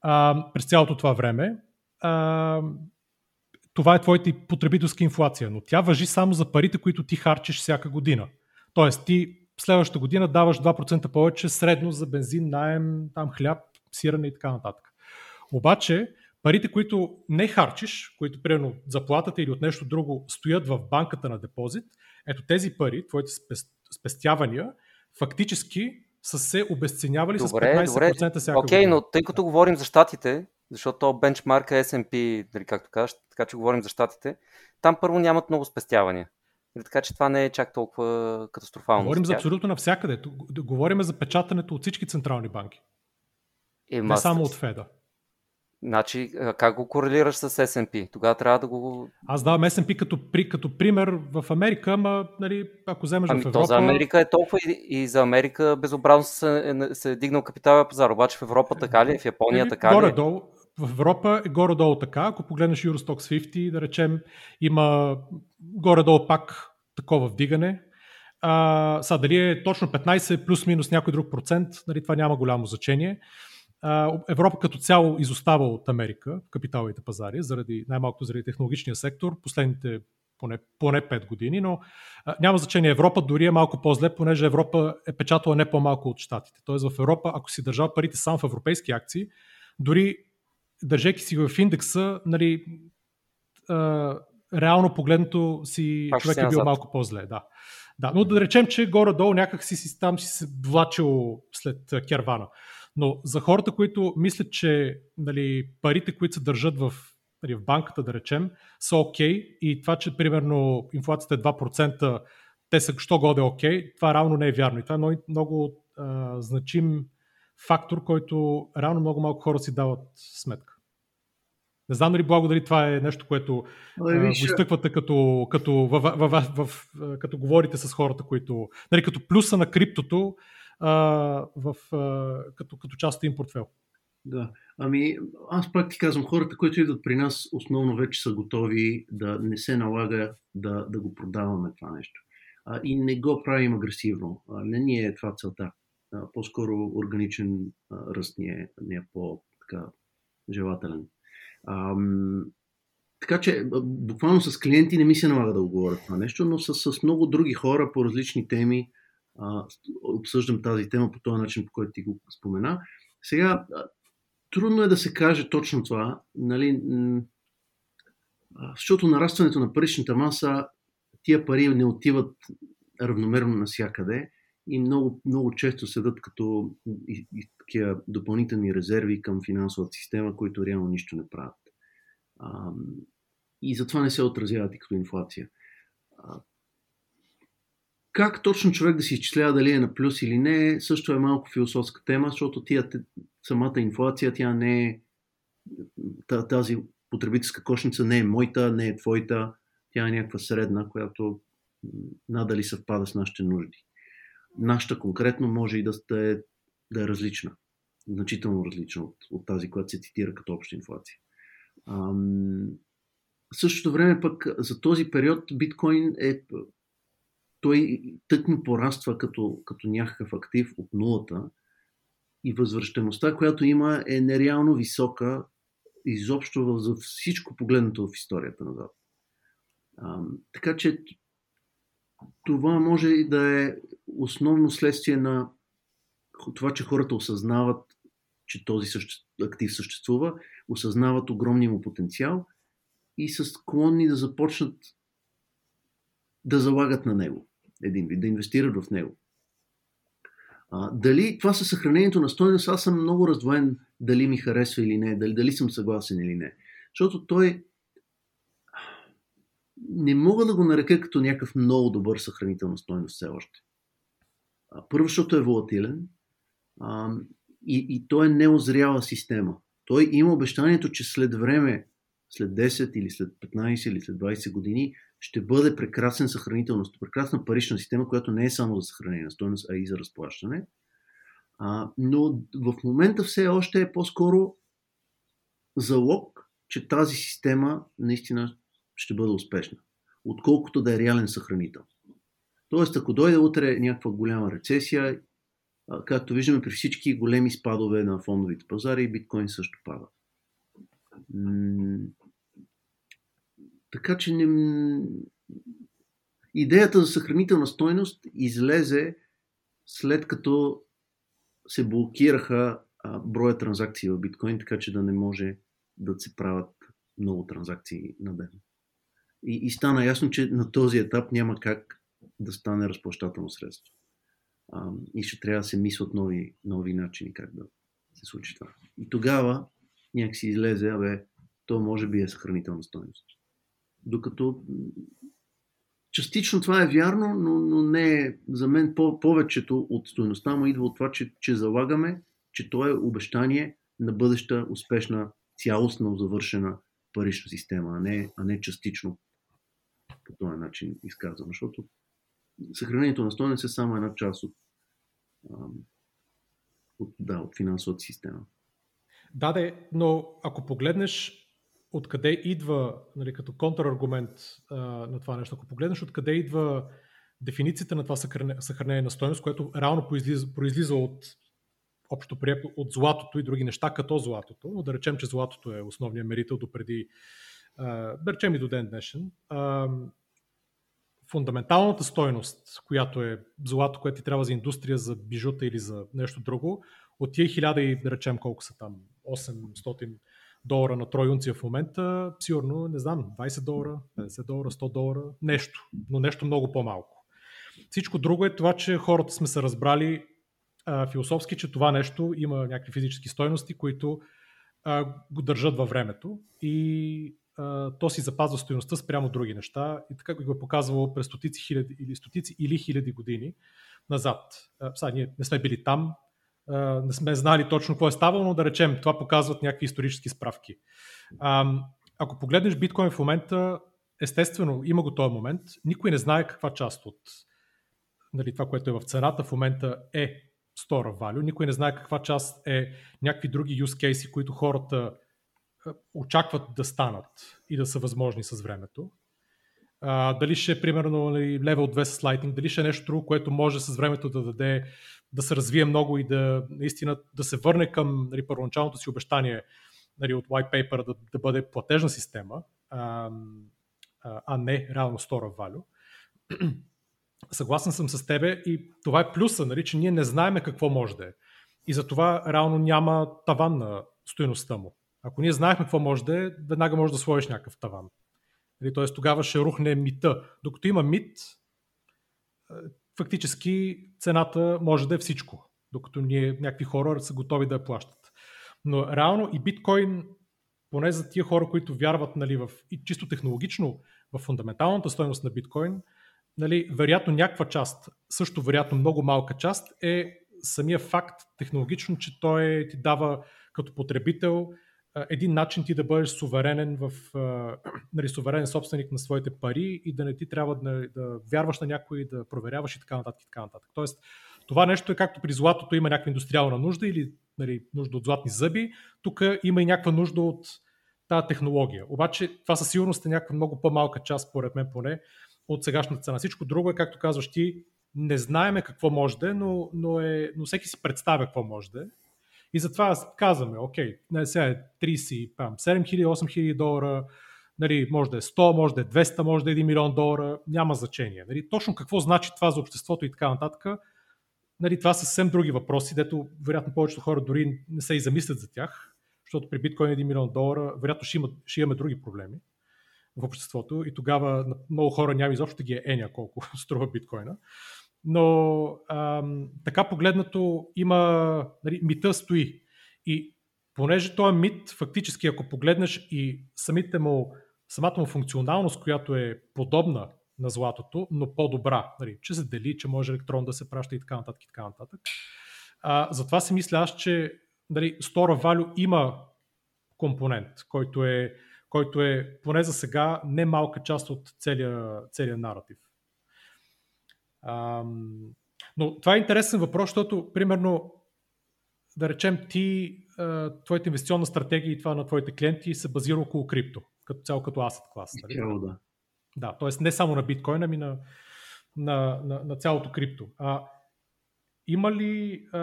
а, през цялото това време, а, това е твоята потребителска инфлация, но тя въжи само за парите, които ти харчиш всяка година. Тоест, ти следващата година даваш 2% повече средно за бензин, найем, там хляб, сирене и така нататък. Обаче, парите, които не харчиш, които примерно заплатата или от нещо друго стоят в банката на депозит, ето тези пари, твоите спестявания, фактически са се обесценявали добре, с 15% добре. всяка Окей, година. но тъй като говорим за щатите, защото то бенчмарка е S&P, дали както кажеш, така че говорим за щатите, там първо нямат много спестявания. Така че това не е чак толкова катастрофално. Говорим за, за абсолютно навсякъде. Говорим за печатането от всички централни банки. Е, не само от Феда. Значи, как го корелираш с S&P? Тогава трябва да го... Аз давам S&P като, при, като пример в Америка, ама нали, ако вземеш ами в Европа... То за Америка е толкова и, и за Америка безобразно се, е, се е дигнал капиталния пазар. Обаче в Европа така ли е? В Япония Еми, така горе ли е? Долу, в Европа е горе-долу така. Ако погледнеш Eurostox 50, да речем, има горе-долу пак такова вдигане. А, са, дали е точно 15 плюс-минус някой друг процент, нали, това няма голямо значение. Европа като цяло изостава от Америка в капиталовите пазари, заради, най-малкото заради технологичния сектор, последните поне, поне 5 години, но а, няма значение. Европа дори е малко по-зле, понеже Европа е печатала не по-малко от Штатите. Тоест в Европа, ако си държал парите само в европейски акции, дори държейки си в индекса, нали, а, реално погледнато си Пак човек е бил малко по-зле. Да. Да, но да речем, че горе-долу някак си, си там си се влачил след кервана. Но за хората, които мислят, че нали, парите, които се държат в, нали, в банката, да речем, са окей okay, и това, че примерно инфлацията е 2%, те са що годе окей, okay, това равно не е вярно. И това е много, много а, значим фактор, който реално много малко хора си дават сметка. Не знам дали благо дали това е нещо, което а, го изтъквате като, като, в, в, в, в, като говорите с хората, които... Нали, като плюса на криптото, а, в, а, като, като част от им портфел. Да. Ами, аз пак ти казвам, хората, които идват при нас, основно вече са готови да не се налага да, да го продаваме това нещо. А, и не го правим агресивно. А, не ни е това целта. А, по-скоро органичен а, ръст ни е, ни е по-желателен. така че, буквално с клиенти не ми се налага да го говоря това нещо, но с, с много други хора по различни теми, а, обсъждам тази тема по този начин, по който ти го спомена. Сега, трудно е да се каже точно това, нали, защото нарастването на паричната маса, тия пари не отиват равномерно навсякъде и много, много често седат като и, и такива допълнителни резерви към финансовата система, които реално нищо не правят. А, и затова не се отразяват и като инфлация. Как точно човек да си изчислява дали е на плюс или не, също е малко философска тема, защото тия, самата инфлация, тя не е тази потребителска кошница не е моята, не е твоята, тя е някаква средна, която надали съвпада с нашите нужди. Нашата конкретно може и да е, да е различна, значително различна от, от тази, която се цитира като обща инфлация. Ам, в същото време пък за този период биткоин е той тъкмо пораства като, като някакъв актив от нулата и възвръщаемостта, която има е нереално висока изобщо за всичко погледнато в историята назад. А, така че това може и да е основно следствие на това, че хората осъзнават, че този актив съществува, осъзнават огромния му потенциал и са склонни да започнат да залагат на него. Един вид, да инвестират в него. А, дали това със съхранението на стойност, аз съм много раздвоен дали ми харесва или не, дали, дали съм съгласен или не. Защото той не мога да го нарека като някакъв много добър съхранител на стойност все още. А, първо, защото е волатилен а, и, и той е неозряла система. Той има обещанието, че след време след 10 или след 15 или след 20 години ще бъде прекрасен съхранител, прекрасна парична система, която не е само за съхранение на стоеност, а и за разплащане. А, но в момента все още е по-скоро залог, че тази система наистина ще бъде успешна, отколкото да е реален съхранител. Тоест, ако дойде утре някаква голяма рецесия, както виждаме при всички големи спадове на фондовите пазари, биткоин също пада. Така че не... идеята за съхранителна стойност излезе след като се блокираха броя транзакции в биткоин, така че да не може да се правят много транзакции на ден. И, и стана ясно, че на този етап няма как да стане разплащателно средство. а, и ще трябва да се мислят нови, нови начини как да се случи това. И тогава някакси излезе, абе, то може би е съхранителна стоеност. Докато частично това е вярно, но, но не е за мен по- повечето от стоеността му идва от това, че, че залагаме, че то е обещание на бъдеща успешна, цялостно завършена парична система, а не, а не частично по този начин изказвам. Защото съхранението на стоеност е само една част от, от, да, от финансовата система. Да, де, но ако погледнеш откъде идва, нали, като контраргумент а, на това нещо, ако погледнеш откъде идва дефиницията на това съхранение на стоеност, което реално произлиза, произлиза от общо прието от златото и други неща, като златото, но да речем, че златото е основният мерител до преди, да речем и до ден днешен. А, фундаменталната стойност, която е злато, което ти трябва за индустрия, за бижута или за нещо друго, от тия хиляда и да речем колко са там, 800 долара на трой унция в момента, сигурно, не знам, 20 долара, 50 долара, 100 долара, нещо, но нещо много по-малко. Всичко друго е това, че хората сме се разбрали а, философски, че това нещо има някакви физически стойности, които а, го държат във времето и а, то си запазва стоеността спрямо други неща и така го е показвало през стотици хиляди или стотици или хиляди години назад. А, сега ние не сме били там, не сме знали точно какво е ставало, но да речем, това показват някакви исторически справки. Ако погледнеш биткоин в момента, естествено, има го този момент, никой не знае каква част от нали, това, което е в цената в момента е store value, никой не знае каква част е някакви други use cases, които хората очакват да станат и да са възможни с времето. А, дали ще е примерно нали, level 2 с Lightning, дали ще е нещо друго, което може с времето да даде да се развие много и да наистина да се върне към нали, първоначалното си обещание нали, от white paper да, да бъде платежна система, а, а не реално store value. Съгласен съм с тебе и това е плюса, нали, че ние не знаеме какво може да е. И затова реално няма таван на стоеността му. Ако ние знаехме какво може да е, веднага може да сложиш някакъв таван. Нали, Тоест тогава ще рухне мита. Докато има мит, фактически цената може да е всичко, докато ние, някакви хора са готови да я плащат. Но реално и биткоин, поне за тия хора, които вярват нали, в, и чисто технологично в фундаменталната стоеност на биткоин, нали, вероятно някаква част, също вероятно много малка част е самия факт технологично, че той ти дава като потребител един начин ти да бъдеш суверенен в нали, суверенен собственик на своите пари и да не ти трябва да, да вярваш на някой, да проверяваш и така нататък. И така нататък. Тоест, това нещо е както при златото има някаква индустриална нужда или нали, нужда от златни зъби, тук има и някаква нужда от тази технология. Обаче това със сигурност е някаква много по-малка част, според мен поне, от сегашната цена. Всичко друго е, както казваш ти, не знаеме какво може да е, но, но, е, но всеки си представя какво може да е. И затова казваме, окей, сега е 30, 7000, 8000 долара, нали, може да е 100, може да е 200, може да е 1 милион долара, няма значение. Нали, точно какво значи това за обществото и така нататък, нали, това са съвсем други въпроси, дето вероятно повечето хора дори не се и замислят за тях, защото при биткоин 1 милион долара, вероятно ще, има, ще имаме други проблеми в обществото и тогава много хора няма изобщо да ги е еня колко струва биткоина но ам, така погледнато има, нали, мита стои. И понеже този мит, фактически, ако погледнеш и самите му, самата му функционалност, която е подобна на златото, но по-добра, нали, че се дели, че може електрон да се праща и така нататък. И така нататък. А, затова си мисля аз, че нали, Store Value има компонент, който е, който е поне за сега не малка част от целия, целия наратив. Ам, но това е интересен въпрос, защото, примерно, да речем, ти, твоята инвестиционна стратегия и това на твоите клиенти се базира около крипто, като цяло като клас. Нали? да. Да, т.е. не само на биткоин, ами на, на, на, на цялото крипто. А, има ли, а,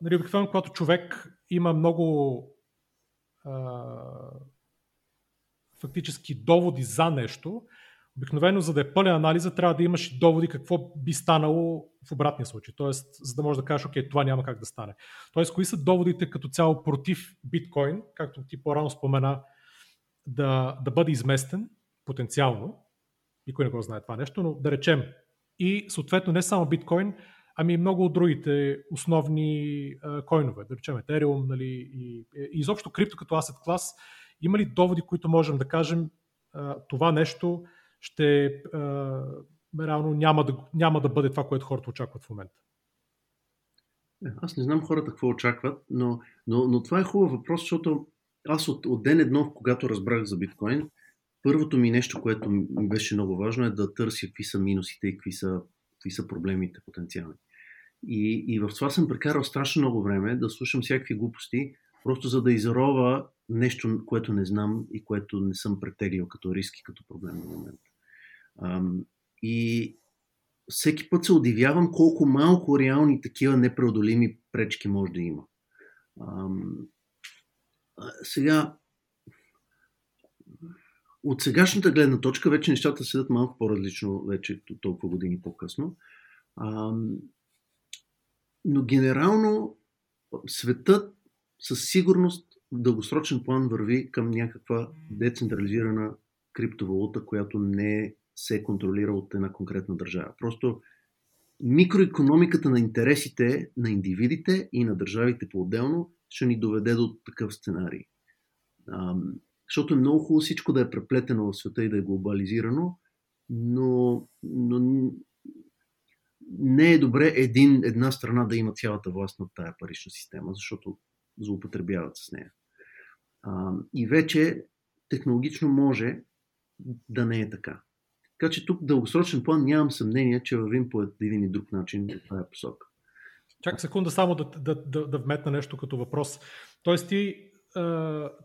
нали, обикновено, когато човек има много а, фактически доводи за нещо, Обикновено, за да е пълен анализа, трябва да имаш доводи какво би станало в обратния случай. Тоест, за да можеш да кажеш, окей, това няма как да стане. Тоест, кои са доводите като цяло против биткоин, както ти по-рано спомена, да, да бъде изместен потенциално, никой не го знае това нещо, но да речем, и съответно не само биткоин, ами много от другите основни а, койнове, да речем Ethereum нали, и, и изобщо крипто като asset клас. Има ли доводи, които можем да кажем а, това нещо ще а, реално няма да, няма да бъде това, което хората очакват в момента? Е, аз не знам хората какво очакват, но, но, но това е хубав въпрос, защото аз от, от ден едно, когато разбрах за биткоин, първото ми нещо, което ми беше много важно е да търся какви са минусите и какви са, какви са проблемите потенциални. И, и в това съм прекарал страшно много време да слушам всякакви глупости, просто за да изрова нещо, което не знам и което не съм претеглил като риски, като проблем на момента. И всеки път се удивявам колко малко реални такива непреодолими пречки може да има. Сега, от сегашната гледна точка вече нещата седат малко по-различно вече толкова години по-късно. Но генерално светът със сигурност в дългосрочен план върви към някаква децентрализирана криптовалута, която не се контролира от една конкретна държава. Просто микроекономиката на интересите на индивидите и на държавите по-отделно ще ни доведе до такъв сценарий. Защото е много хубаво всичко да е преплетено в света и да е глобализирано, но, но не е добре един, една страна да има цялата власт над тая парична система, защото злоупотребяват с нея. И вече технологично може да не е така. Така че тук дългосрочен план нямам съмнение, че вървим по един и друг начин в тази посока. Чакай секунда само да, да, да, да вметна нещо като въпрос. Тоест ти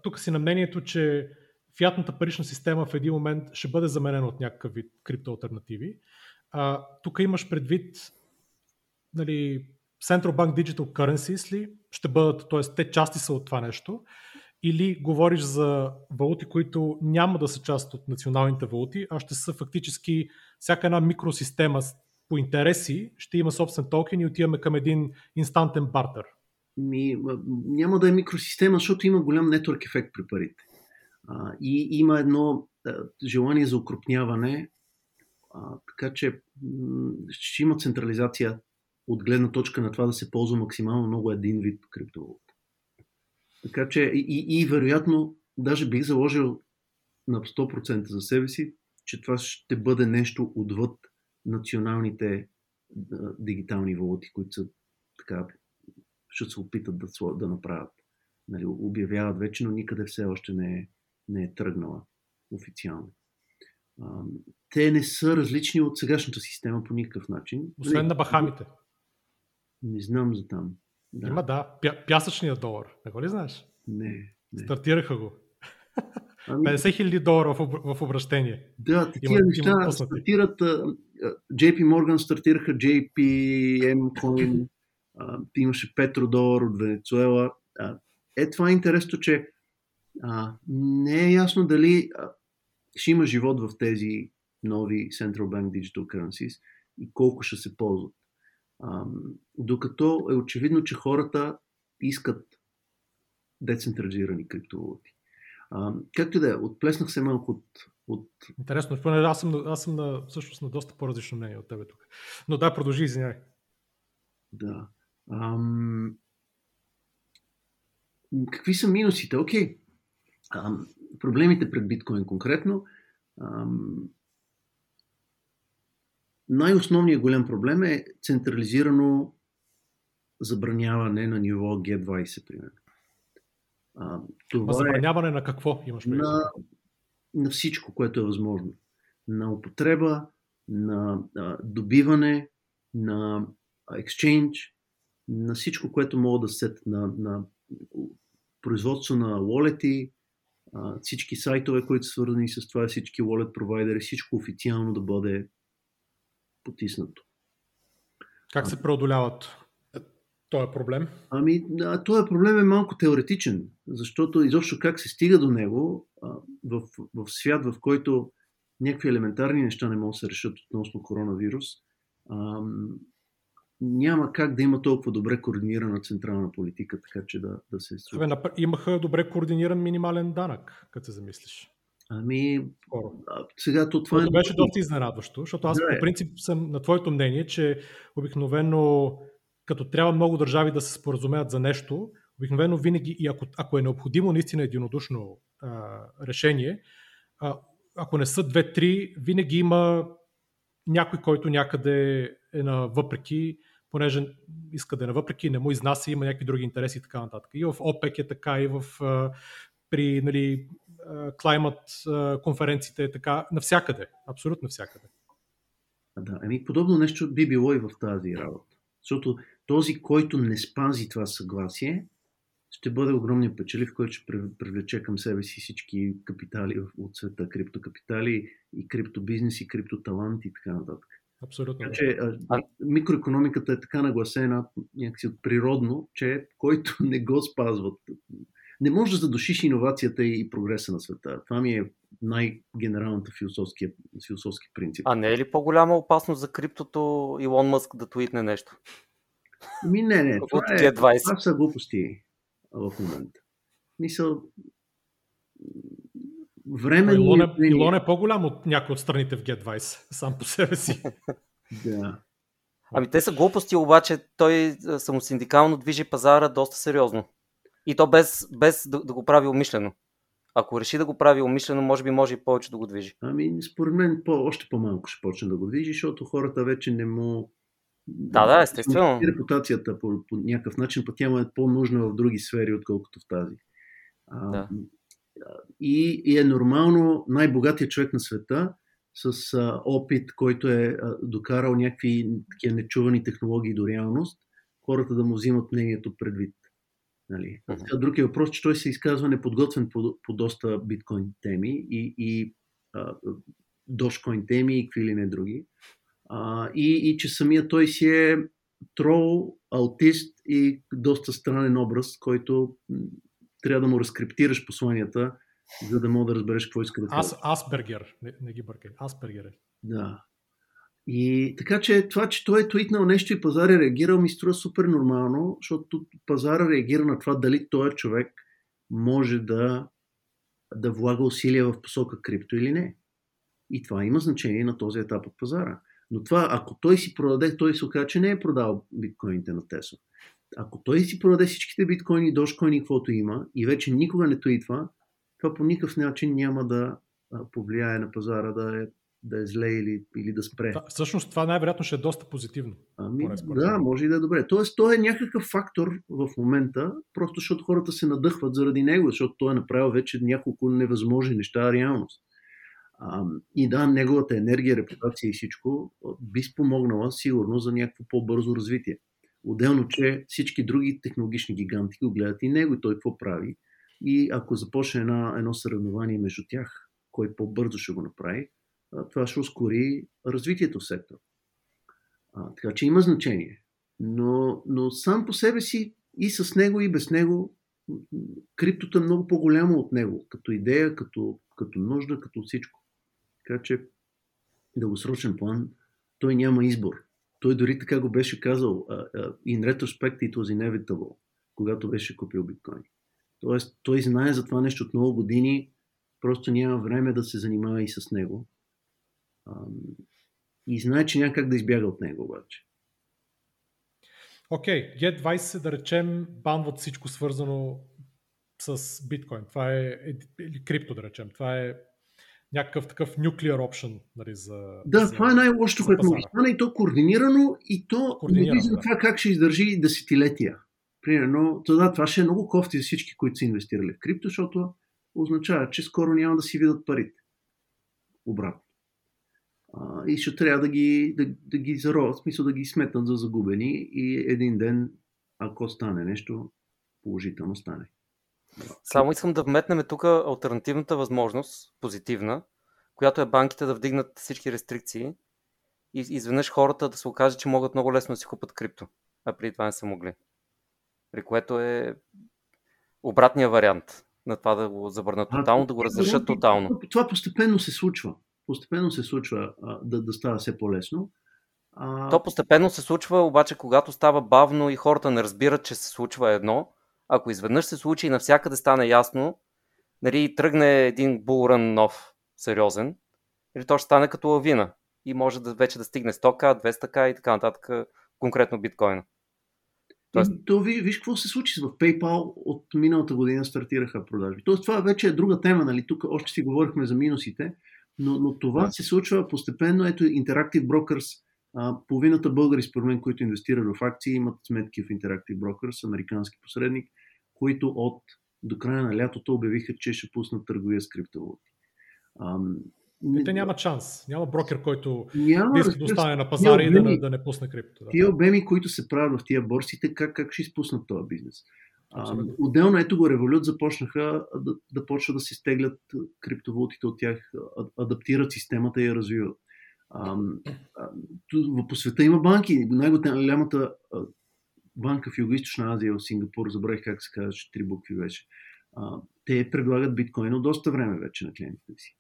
тук си на мнението, че фиатната парична система в един момент ще бъде заменена от някакъв вид криптоалтернативи. Тук имаш предвид нали, Central Bank Digital Currencies ли ще бъдат, т.е. те части са от това нещо, или говориш за валути, които няма да са част от националните валути, а ще са фактически всяка една микросистема по интереси ще има собствен токен и отиваме към един инстантен бартер. Ми, няма да е микросистема, защото има голям нетворк ефект при парите. А, и има едно а, желание за укрупняване, а, така че м- ще има централизация от гледна точка на това да се ползва максимално много един вид криптовалута. Така че и, и вероятно, даже бих заложил на 100% за себе си, че това ще бъде нещо отвъд националните а, дигитални валути, които са така, ще се опитат да, да направят. Нали, обявяват вече, но никъде все още не е, не е тръгнала официално. А, те не са различни от сегашната система по никакъв начин. Освен на Бахамите. Не знам за там. Да. Има, да. Пя, пясъчния долар. Го ли знаеш? Не. не. Стартираха го. Ами... 50 хиляди долара в, в обращение. Да, такива неща има стартират. Uh, JP Morgan стартираха JPM Coin. Uh, имаше петродолар от Венецуела. Uh, е, това е интересно, че uh, не е ясно дали uh, ще има живот в тези нови Central Bank Digital Currencies и колко ще се ползват. Докато е очевидно, че хората искат децентрализирани криптовалути. Както и да е, отплеснах се малко от, от... Интересно, аз съм, аз съм на, всъщност на доста по-различно мнение от тебе тук. Но да, продължи, извиняй. Да. Ам... Какви са минусите? Окей. Ам... Проблемите пред биткоин конкретно. Ам най-основният голям проблем е централизирано забраняване на ниво G20, примерно. А, това забраняване е на какво имаш предвид? На, на всичко, което е възможно. На употреба, на а, добиване, на exchange, на всичко, което мога да сет, на, на производство на wallet всички сайтове, които са свързани с това, всички wallet провайдери, всичко официално да бъде потиснато. Как се преодоляват този проблем? Ами, а, този проблем е малко теоретичен, защото изобщо как се стига до него а, в, в свят, в който някакви елементарни неща не могат да се решат относно коронавирус, а, няма как да има толкова добре координирана централна политика, така че да, да се случи. Имаха добре координиран минимален данък, като се замислиш. Ами, а, сега то това е... беше доста изненадващо, защото аз Да, по е. принцип съм на твоето мнение, че обикновено като трябва много държави да се споразумеят за нещо, обикновено винаги, и ако, ако е необходимо наистина единодушно а, решение, а, ако не са две-три, винаги има някой, който някъде е на въпреки, понеже иска да е на въпреки, не му изнася, има някакви други интереси и така нататък. И в ОПЕК е така, и в, а, при нали, клаймат а, конференциите е така, навсякъде, абсолютно навсякъде. Да, ами подобно нещо би било и в тази работа. Защото този, който не спази това съгласие, ще бъде огромният печелив, който ще прив- привлече към себе си всички капитали от света, криптокапитали и криптобизнес и криптоталант и така нататък. Абсолютно. Така че а, микроекономиката е така нагласена някакси от природно, че който не го спазва, не може да задушиш иновацията и прогреса на света. Това ми е най-генералната философски, философски принцип. А не е ли по-голяма опасност за криптото Илон Мъск да твитне нещо? Ми, не, не, това, е, G20. това са глупости в момента. Мисъл, време Илон е, Илон е по-голям от някои от страните в G20, сам по себе си. Да. Ами те са глупости, обаче той самосиндикално движи пазара доста сериозно. И то без, без да, да го прави умишлено. Ако реши да го прави умишлено, може би може и повече да го движи. Ами, според мен по, още по-малко ще почне да го движи, защото хората вече не му... Да, да, естествено. И репутацията по, по някакъв начин, пък тя му е по-нужна в други сфери, отколкото в тази. А, Да. и, и е нормално най-богатият човек на света с а, опит, който е а, докарал някакви такива нечувани технологии до реалност, хората да му взимат мнението предвид. Нали? Сега Друг е въпрос, че той се изказва неподготвен по, по доста биткоин теми и, и а, дошкоин теми и какви ли не други. А, и, и че самия той си е трол, аутист и доста странен образ, който трябва да му разкриптираш посланията, за да мога да разбереш какво иска да каже. Ас, Аспергер, не, не ги бъркай, Аспергер е. Да. И така че това, че той е твитнал нещо и пазара е реагирал, ми струва супер нормално, защото пазара реагира на това дали този човек може да, да влага усилия в посока крипто или не. И това има значение на този етап от пазара. Но това, ако той си продаде, той се оказа, че не е продал биткоините на Тесла. Ако той си продаде всичките биткоини, дошкоини, каквото има, и вече никога не твитва, това по никакъв начин няма да повлияе на пазара да е, да е зле или, или да спре. Това, всъщност това най-вероятно ще е доста позитивно. Ами, да, може и да е добре. Тоест, той е някакъв фактор в момента, просто защото хората се надъхват заради него, защото той е направил вече няколко невъзможни неща реалност. А, и да, неговата енергия, репутация и всичко би спомогнала сигурно за някакво по-бързо развитие. Отделно, че всички други технологични гиганти го гледат и него и той какво прави. И ако започне една, едно съревнование между тях, кой по-бързо ще го направи, това ще ускори развитието в сектора. А, така че има значение. Но, но сам по себе си и с него, и без него, криптото е много по-голямо от него, като идея, като, като нужда, като всичко. Така че, дългосрочен план, той няма избор. Той дори така го беше казал, uh, in retrospect it was inevitable, когато беше купил биткоин. Тоест, той знае за това нещо от много години, просто няма време да се занимава и с него. И знае, че няма как да избяга от него обаче. Окей, okay, G20, да речем, банват всичко свързано с биткоин. Това е, е- или крипто, да речем. Това е някакъв такъв nuclear option нали, за... Да, за, това е най-лошото, което му стане и то координирано и то Координирано, не виждам да. това как ще издържи десетилетия. Примерно, да, това ще е много кофти за всички, които са инвестирали в крипто, защото означава, че скоро няма да си видят парите. Обратно. А, и ще трябва да ги, да, да ги зароват, в смисъл да ги сметнат за загубени и един ден, ако стане нещо, положително стане. Само искам да вметнем тук альтернативната възможност, позитивна, която е банките да вдигнат всички рестрикции и изведнъж хората да се окаже, че могат много лесно да си купат крипто, а преди това не са могли. При което е обратния вариант на това да го забранят А, тотално, да го разрешат тотално. Това постепенно се случва. Постепенно се случва а, да, да става все по-лесно. А, То постепенно се случва, обаче когато става бавно и хората не разбират, че се случва едно, ако изведнъж се случи и навсякъде стане ясно, нали, тръгне един булран нов, сериозен, или то ще стане като лавина и може да вече да стигне 100к, 200к и така нататък, конкретно биткоина. Тоест... То, ви, виж какво се случи в PayPal от миналата година стартираха продажби. Тоест това вече е друга тема, нали? Тук още си говорихме за минусите, но, но това да. се случва постепенно. Ето Interactive Brokers, а, половината българи, според мен, които инвестират в акции, имат сметки в Interactive Brokers, американски посредник, които от до края на лятото обявиха, че ще пуснат търговия с криптовалути. Те няма шанс. Няма брокер, който няма, иска да остане на пазара и да, да не пусне крипто. Да. Тия обеми, които се правят в тия борсите, как, как ще изпуснат този бизнес? А, отделно ето го Револют започнаха да, да почват да се стеглят криптовалутите от тях, адаптират системата и я развиват. А, по света има банки. Най-голямата банка в Юго-Источна Азия, в Сингапур, забравих как се казва, три букви. А, те предлагат биткоин от доста време вече на клиентите си.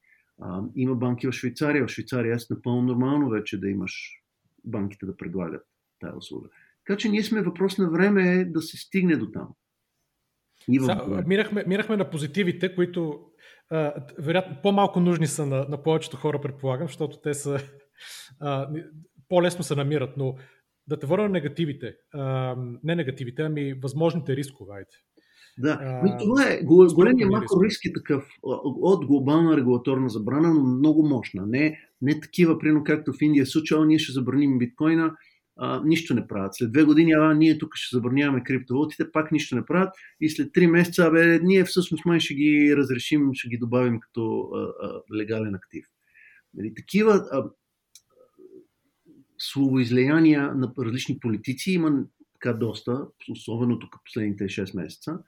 Има банки в Швейцария. В Швейцария е напълно нормално вече да имаш банките да предлагат тази услуга. Така че ние сме въпрос на време да се стигне до там. Са, мирахме, мирахме на позитивите, които а, вероятно по-малко нужни са на, на повечето хора, предполагам, защото те са а, по-лесно се намират, но да те върна на негативите. А, не негативите, ами възможните рискове. Айде. Да, а, това е големия макро риск е такъв от глобална регулаторна забрана, но много мощна. Не, не такива, прино както в Индия случая, ние ще забраним биткоина, а, нищо не правят. След две години, а ние тук ще забраняваме криптовалутите, пак нищо не правят. И след три месеца, бе, ние всъщност май ще ги разрешим, ще ги добавим като а, а, легален актив. Нали, такива а, словоизлияния на различни политици има така доста, особено тук последните 6 месеца.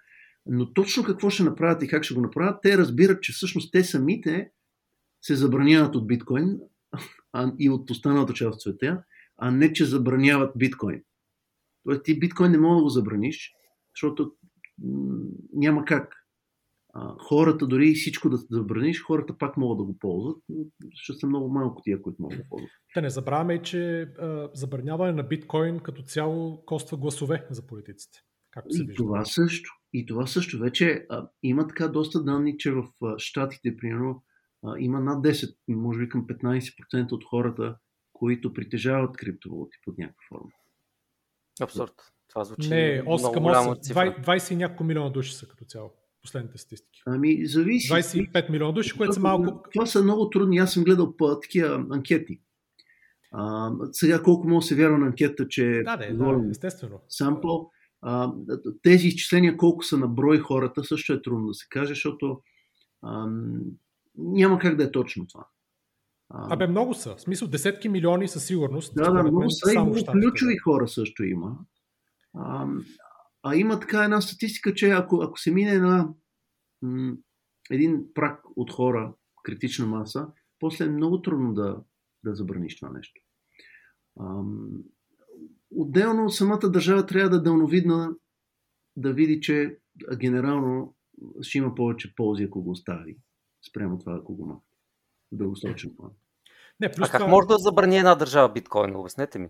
Но точно какво ще направят и как ще го направят, те разбират, че всъщност те самите се забраняват от биткоин а, и от останалата част от света, а не че забраняват биткоин. Тоест ти биткоин не мога да го забраниш, защото няма как. А, хората, дори и всичко да забраниш, хората пак могат да го ползват, ще са много малко тия, които могат да ползват. Да не забравяме, че а, забраняване на биткоин като цяло коства гласове за политиците. Както се и вижда. това също. И това също вече а, има така доста данни, че в а, Штатите, примерно, а, има над 10, може би към 15% от хората, които притежават криптовалути под някаква форма. Абсурд. Това звучи Не, 8 към 8. 20 и няколко милиона души са като цяло. Последните статистики. Ами, зависи. 25 милиона души, което са малко. Това са много трудни. Аз съм гледал по такива анкети. А, сега колко може да се вярва на анкета, че да, да, да, естествено. Сампл. А, тези изчисления колко са на брой хората също е трудно да се каже, защото а, няма как да е точно това. А, Абе, много са. В смисъл, десетки милиони със сигурност. Да, да, много са и много ключови хора също има. А, а има така една статистика, че ако, ако се мине на м- един прак от хора, критична маса, после е много трудно да, да забраниш това нещо. А, отделно самата държава трябва да е дълновидна да види, че генерално ще има повече ползи, ако го остави, спрямо това, ако го махне. Дългосрочен план. Не, плюс а как това... може да забрани една държава биткоин? Обяснете ми.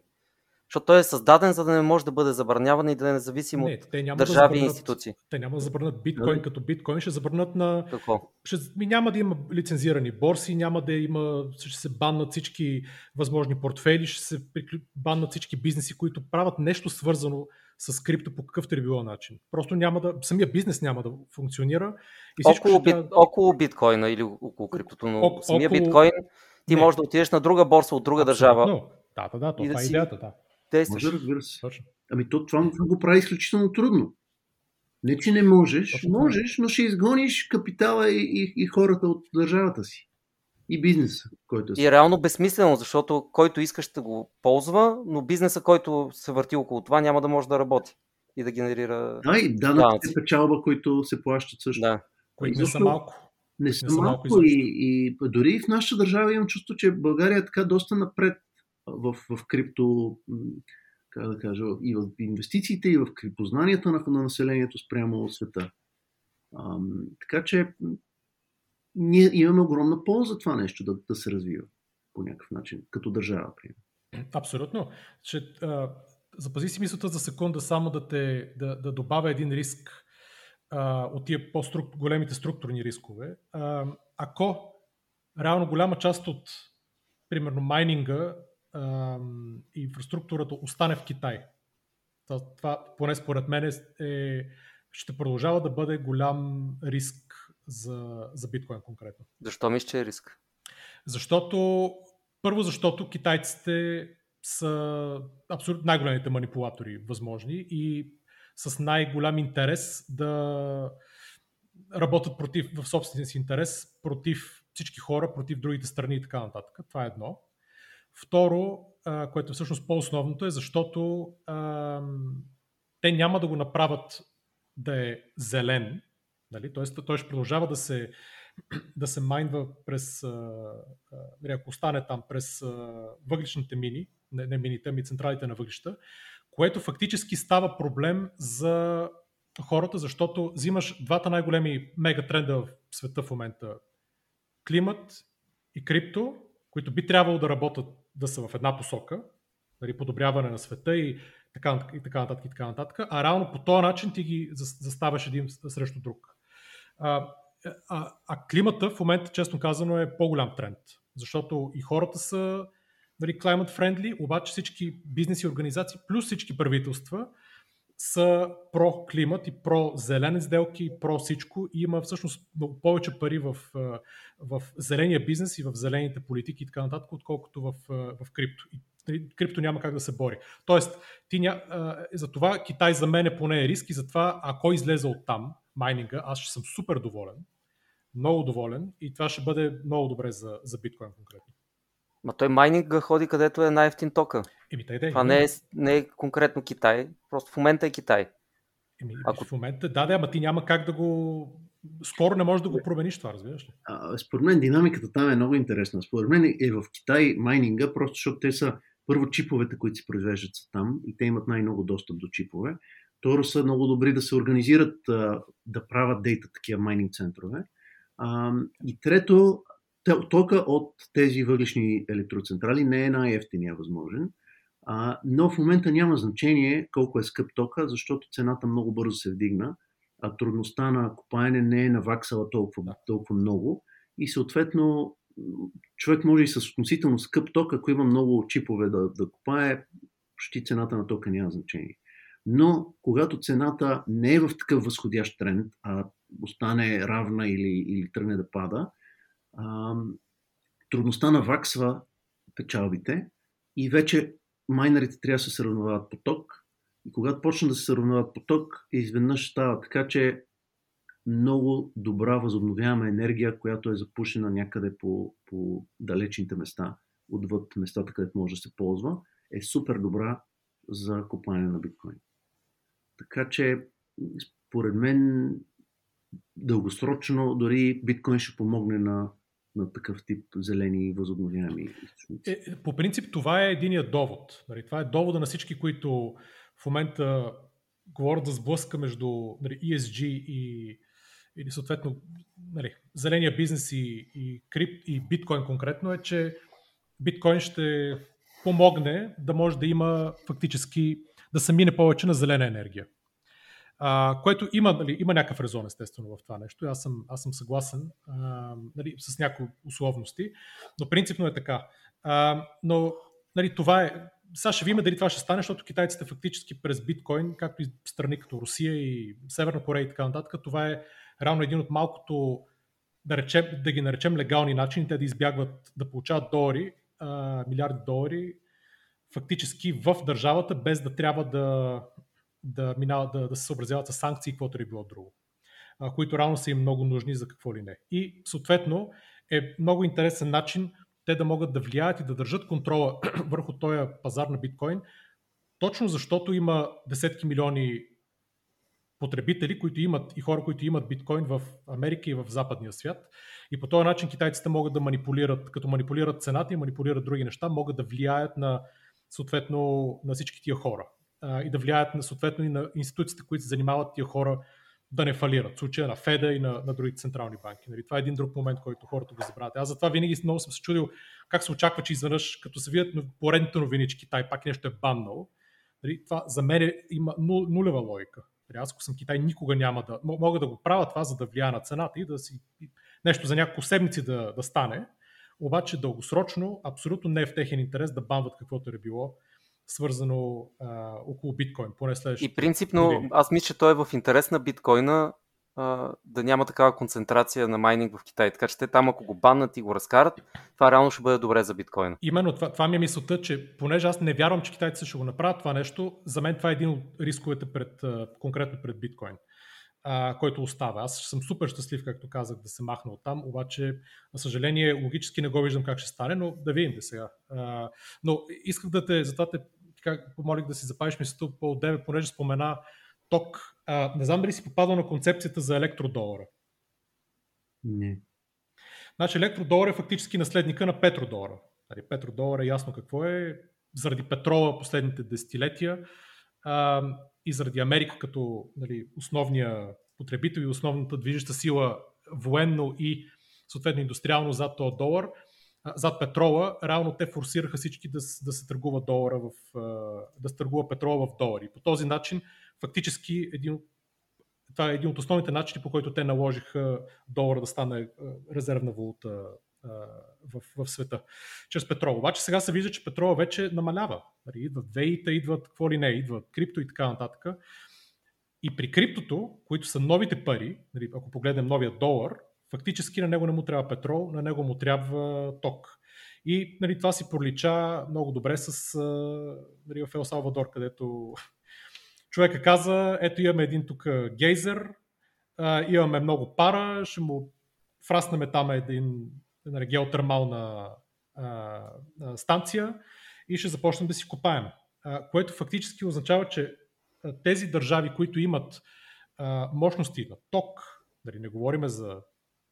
Защото той е създаден, за да не може да бъде забраняван и да е независим от държави да и институции. Те няма да забранят биткоин да. като биткоин, ще забранят на... Какво? Ще, ми няма да има лицензирани борси, няма да има... Ще се баннат всички възможни портфели, ще се баннат всички бизнеси, които правят нещо свързано с крипто по какъвто е било начин. Просто няма да... Самия бизнес няма да функционира. И около, ще... бит, около биткоина или около криптото, но О, самия около... биткоин ти не. можеш да отидеш на друга борса от друга Абсолютно. държава. Да, да, да, това да е идеята, да действаш. Може, разбира се. Точно. Ами то, това, това го прави изключително трудно. Не, че не можеш, Точно. можеш, но ще изгониш капитала и, и, и хората от държавата си. И бизнеса, който е. И е реално безсмислено, защото който искаш ще го ползва, но бизнеса, който се върти около това, няма да може да работи и да генерира. Да, и данъците печалба, които се плащат също. Да. Които не са малко. Не са, не са малко, малко и, и дори в нашата държава имам чувство, че България е така доста напред в, в крипто, как да кажа, и в инвестициите, и в познанието на, на населението спрямо света. А, така че ние имаме огромна полза това нещо да, да се развива по някакъв начин, като държава, примерно. Абсолютно. Че, а, запази си мисълта за секунда само да, те, да, да добавя един риск. А, от тия по-големите структурни рискове. А, ако реално голяма част от, примерно, майнинга а, и инфраструктурата остане в Китай, това, това поне според мен е, е, ще продължава да бъде голям риск за, за биткоин конкретно. Защо мисля, че е риск? Защото, първо защото китайците са абсолютно най-големите манипулатори възможни и с най-голям интерес да работят против, в собствения си интерес, против всички хора, против другите страни и така нататък. Това е едно. Второ, което всъщност по-основното е, защото а, те няма да го направят да е зелен, нали? т.е. той ще продължава да се, да се майнва през, ако остане там, през въглишните мини, не, не мините, ами централите на въглища, което фактически става проблем за хората, защото взимаш двата най-големи мегатренда в света в момента климат и крипто, които би трябвало да работят да са в една посока, нали, подобряване на света и така, и така нататък и така нататък, а реално по този начин ти ги заставаш един срещу друг. А, а, а климата в момента, честно казано, е по-голям тренд, защото и хората са нали, climate friendly, обаче всички бизнеси и организации, плюс всички правителства, са про климат и про зелени сделки, про всичко и има всъщност много повече пари в, в зеления бизнес и в зелените политики и така нататък, отколкото в, в крипто. И нали, крипто няма как да се бори. Тоест, ти ня... за това Китай за мен е поне е риск и затова ако излезе от там майнинга, аз ще съм супер доволен, много доволен и това ще бъде много добре за, за биткоин конкретно. Ма той майнинг ходи където е най-ефтин тока. Еми, тай, тай, Това не е, не е конкретно Китай, просто в момента е Китай. Еми, Ако... в момента, да, да, ама ти няма как да го... Скоро не можеш да го промениш това, разбираш ли? А, според мен динамиката там е много интересна. Според мен е в Китай майнинга, просто защото те са първо чиповете, които се произвеждат са там и те имат най-много достъп до чипове. Второ са много добри да се организират, да правят дейта такива майнинг центрове. И трето, тока от тези въглишни електроцентрали не е най-ефтиния възможен, а, но в момента няма значение колко е скъп тока, защото цената много бързо се вдигна, а трудността на копаене не е наваксала толкова, толкова много и съответно човек може и с относително скъп ток, ако има много чипове да, да копае, почти цената на тока няма значение. Но когато цената не е в такъв възходящ тренд, а остане равна или, или тръгне да пада, а, трудността наваксва печалбите и вече майнерите трябва да се сравняват по ток. И когато почнат да се сравняват по ток, изведнъж става така, че много добра възобновяема енергия, която е запушена някъде по, по далечните места, отвъд местата, където може да се ползва, е супер добра за купане на биткоин. Така че, според мен, дългосрочно дори биткоин ще помогне на на такъв тип зелени възобновяеми източници. Е, по принцип това е единият довод. Нали, това е довода на всички, които в момента говорят за сблъска между нали, ESG и или съответно нали, зеления бизнес и, и, крип, и биткоин конкретно е, че биткоин ще помогне да може да има фактически да се мине повече на зелена енергия. Което има, нали, има някакъв резон, естествено, в това нещо. Аз съм, аз съм съгласен а, нали, с някои условности, но принципно е така. А, но нали, това е. Сега ще видим дали това ще стане, защото китайците фактически през биткоин, както и страни като Русия и Северна Корея и така нататък, това е реално един от малкото, да, речем, да ги наречем легални начини, те да избягват, да получават долари, а, милиарди долари, фактически в държавата, без да трябва да, да, минават, да, да се съобразяват с санкции, каквото е било друго, а, които реално са им много нужни за какво ли не. И съответно е много интересен начин те да могат да влияят и да държат контрола върху този пазар на биткоин, точно защото има десетки милиони потребители, които имат и хора, които имат биткоин в Америка и в западния свят. И по този начин китайците могат да манипулират, като манипулират цената и манипулират други неща, могат да влияят на съответно на всички тия хора и да влияят на, съответно и на институциите, които се занимават тия хора да не фалират. В случая на Феда и на, на другите централни банки. Нали? Това е един друг момент, който хората го забравят. Аз затова винаги много съм се чудил как се очаква, че изведнъж, като се видят поредните новини, че Китай пак нещо е баннал. Нали? Това за мен има нулева логика. Нали, аз ако съм Китай, никога няма да... Мога да го правя това, за да влияе на цената и да си... Нещо за няколко седмици да, да стане, обаче дългосрочно абсолютно не е в техен интерес да бамват каквото е било свързано а, около биткоин, поне следващите И принципно, години. аз мисля, че той е в интерес на биткоина а, да няма такава концентрация на майнинг в Китай. Така че те там, ако го баннат и го разкарат, това реално ще бъде добре за биткоина. Именно това, това ми е мисълта, че понеже аз не вярвам, че китайците ще го направят това нещо, за мен това е един от рисковете пред, конкретно пред биткоин а, който остава. Аз съм супер щастлив, както казах, да се махна от там, обаче, на съжаление, логически не го виждам как ще стане, но да видим да сега. А, но исках да те, затова те как помолих да си запазиш мисълта по 9, понеже спомена ток. А, не знам дали си попадал на концепцията за електродолара. Не. Значи електродолар е фактически наследника на петродолара. Нали, петродолар е ясно какво е. Заради петрола последните десетилетия а, и заради Америка като нали, основния потребител и основната движеща сила военно и съответно индустриално зад този долар, зад петрола, реално те форсираха всички да, да се търгува долара в, да се търгува петрола в долари. По този начин, фактически, един, това е един от основните начини, по който те наложиха долара да стане резервна валута в, в света, чрез петрол. Обаче сега се вижда, че петрола вече намалява. Нали, идват веите, идват какво ли не, идват крипто и така нататък. И при криптото, които са новите пари, нали, ако погледнем новия долар, фактически на него не му трябва петрол, на него му трябва ток. И нали, това си пролича много добре с нали, в Ел Салвадор, където човека каза, ето имаме един тук гейзер, имаме много пара, ще му фраснеме там един нали, геотермална а, а, станция и ще започнем да си копаем. А, което фактически означава, че тези държави, които имат а, мощности на ток, дали не говориме за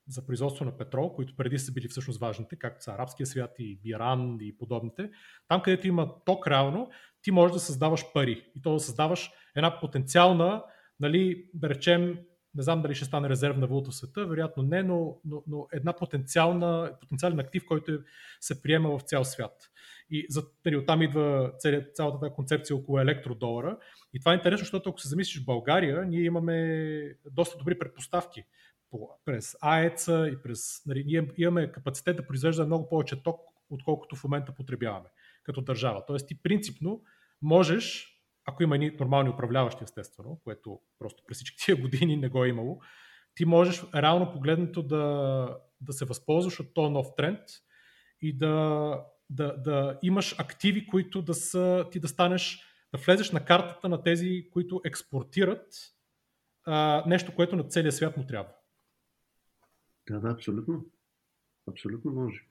за производство на петрол, които преди са били всъщност важните, както са арабския свят и Иран и подобните, там където има ток реално, ти можеш да създаваш пари. И то да създаваш една потенциална, нали, да речем, не знам дали ще стане резервна валута в света, вероятно не, но, но, но една потенциална, потенциален актив, който е, се приема в цял свят. И за, нали, оттам идва цялата, цялата тази концепция около електродолара. И това е интересно, защото ако се замислиш в България, ние имаме доста добри предпоставки през АЕЦа и през... Нали, ние имаме капацитет да произвежда много повече ток, отколкото в момента потребяваме като държава. Тоест ти принципно можеш, ако има и нормални управляващи, естествено, което просто през всички тия години не го е имало, ти можеш реално погледнато да, да се възползваш от този нов тренд и да, да, да имаш активи, които да са, ти да станеш, да влезеш на картата на тези, които експортират а, нещо, което на целия свят му трябва. Да, да, абсолютно. Абсолютно може.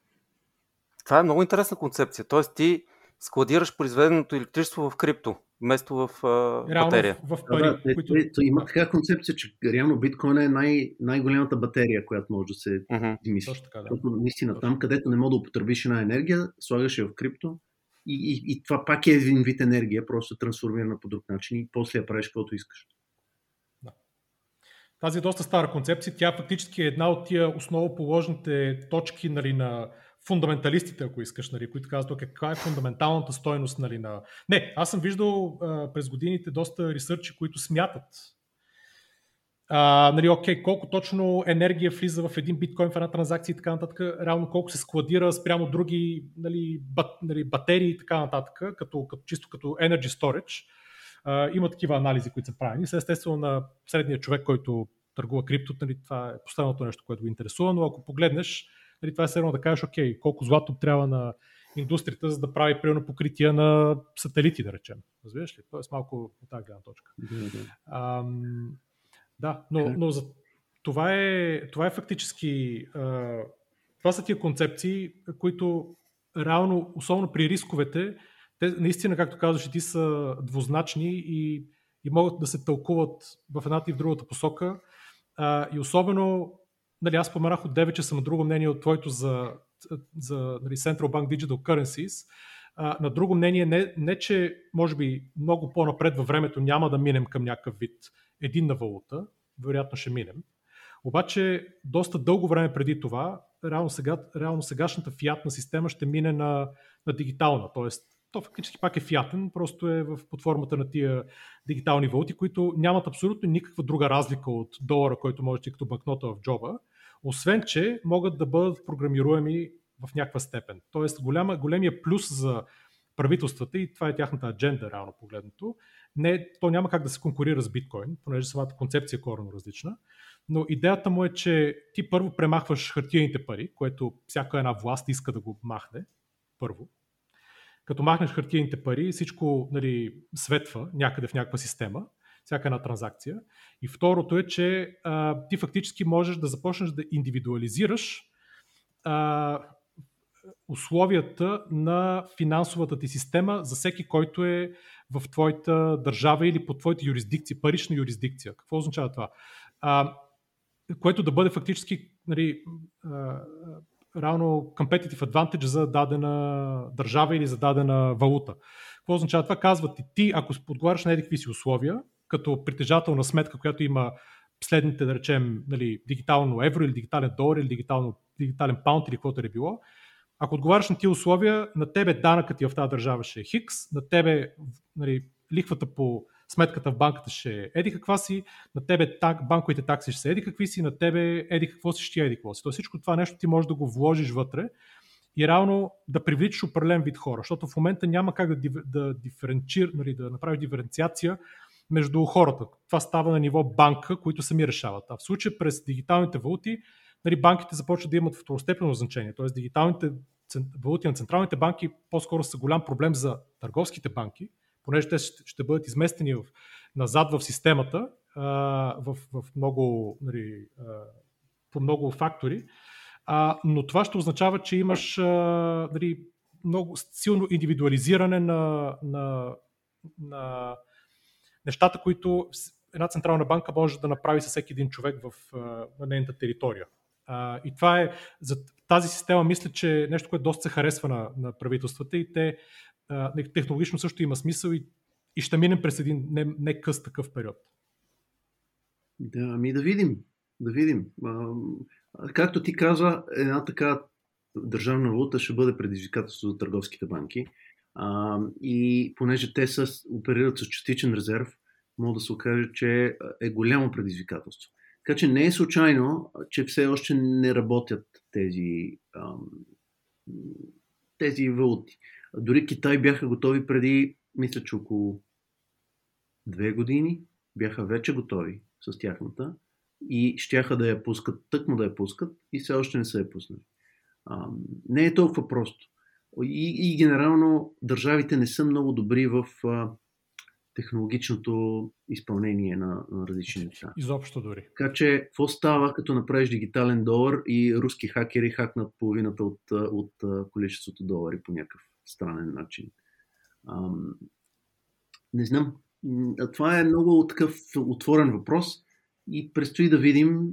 Това е много интересна концепция. Тоест ти складираш произведеното електричество в крипто, вместо в а, батерия. В, в пари, да, които... те, те, има така концепция, че реално биткоин е най- най-голямата батерия, която може да се uh-huh. измисли. Точно така, да. Защото наистина Точно. там, където не мога да употребиш една енергия, слагаш я в крипто и, и, и това пак е един вид енергия, просто трансформирана по друг начин и после я правиш каквото искаш. Тази е доста стара концепция. Тя фактически е една от тия основоположните точки нали, на фундаменталистите, ако искаш, нали, които казват каква е фундаменталната стойност нали, на... Не, аз съм виждал а, през годините доста ресърчи, които смятат а, нали, окей, колко точно енергия влиза в един биткоин в една транзакция и така нататък, реално колко се складира спрямо други нали, нали, батерии и така нататък, като, като, чисто като energy storage а, има такива анализи, които са правени. естествено на средния човек, който търгува крипто, нали, това е последното нещо, което го интересува, но ако погледнеш, нали, това е все едно да кажеш, окей, колко злато трябва на индустрията, за да прави примерно покрития на сателити, да речем. Разбираш ли? Тоест малко от тази гледна точка. А, да, но, но за, това, е, това е фактически. А, това са тия концепции, които реално, особено при рисковете, те наистина, както казваш, ти са двузначни и, и могат да се тълкуват в едната и в другата посока. А, и особено, нали, аз споменах от 9, че съм на друго мнение от твоето за, за нали, Central Bank Digital Currencies. А, на друго мнение, не, не че може би много по-напред във времето няма да минем към някакъв вид единна валута, вероятно ще минем. Обаче, доста дълго време преди това, реално, сега, реално сегашната фиатна система ще мине на, на дигитална. Тоест, то фактически пак е фиатен, просто е в, под формата на тия дигитални валути, които нямат абсолютно никаква друга разлика от долара, който можете като банкнота в джоба, освен че могат да бъдат програмируеми в някаква степен. Тоест голяма, големия плюс за правителствата и това е тяхната адженда, реално погледнато. Не, то няма как да се конкурира с биткоин, понеже самата концепция е коренно различна. Но идеята му е, че ти първо премахваш хартияните пари, което всяка една власт иска да го махне, първо. Като махнеш хартияните пари, всичко нали, светва някъде в някаква система, всяка една транзакция. И второто е, че а, ти фактически можеш да започнеш да индивидуализираш а, условията на финансовата ти система за всеки, който е в твоята държава или по твоята юрисдикция, парична юрисдикция. Какво означава това? А, което да бъде фактически нали, а, реално competitive advantage за дадена държава или за дадена валута. Какво означава това? Казват ти, ти ако отговаряш на едикви си условия, като притежател на сметка, която има следните, да речем, нали, дигитално евро или дигитален долар или дигитално, дигитален паунт или каквото е било, ако отговаряш на тия условия, на тебе данъкът ти в тази държава ще е хикс, на тебе нали, лихвата по сметката в банката ще е еди каква си, на тебе так, банковите такси ще са еди какви си, на тебе еди какво си, ще еди какво си. То всичко това нещо ти можеш да го вложиш вътре и реално да привличаш определен вид хора, защото в момента няма как да, да, диференцир, нали, да направиш диференциация между хората. Това става на ниво банка, които сами решават. А в случая през дигиталните валути, нали, банките започват да имат второстепенно значение. Тоест дигиталните валути на централните банки по-скоро са голям проблем за търговските банки, понеже те ще бъдат изместени в, назад в системата а, в, в много, нали, а, по много фактори, а, но това ще означава, че имаш а, нали, много силно индивидуализиране на, на, на нещата, които една централна банка може да направи със всеки един човек в на нейната територия. А, и това е, за тази система мисля, че е нещо, което доста се харесва на, на правителствата и те технологично също има смисъл и, и ще минем през един не, не къс такъв период. Да, ами да видим. Да видим. Както ти каза, една така държавна валута ще бъде предизвикателство за търговските банки. И понеже те са, оперират с частичен резерв, мога да се окаже, че е голямо предизвикателство. Така че не е случайно, че все още не работят тези, тези валути. Дори Китай бяха готови преди, мисля, че около две години бяха вече готови с тяхната и щяха да я пускат, тъкмо да я пускат и все още не са я пуснали. Ам, не е толкова просто. И, и генерално държавите не са много добри в а, технологичното изпълнение на, на различни неща. Изобщо дори. Така че, какво става, като направиш дигитален долар и руски хакери хакнат половината от, от, от количеството долари по някакъв странен начин? Ам, не знам. Това е много такъв отворен въпрос и предстои да видим.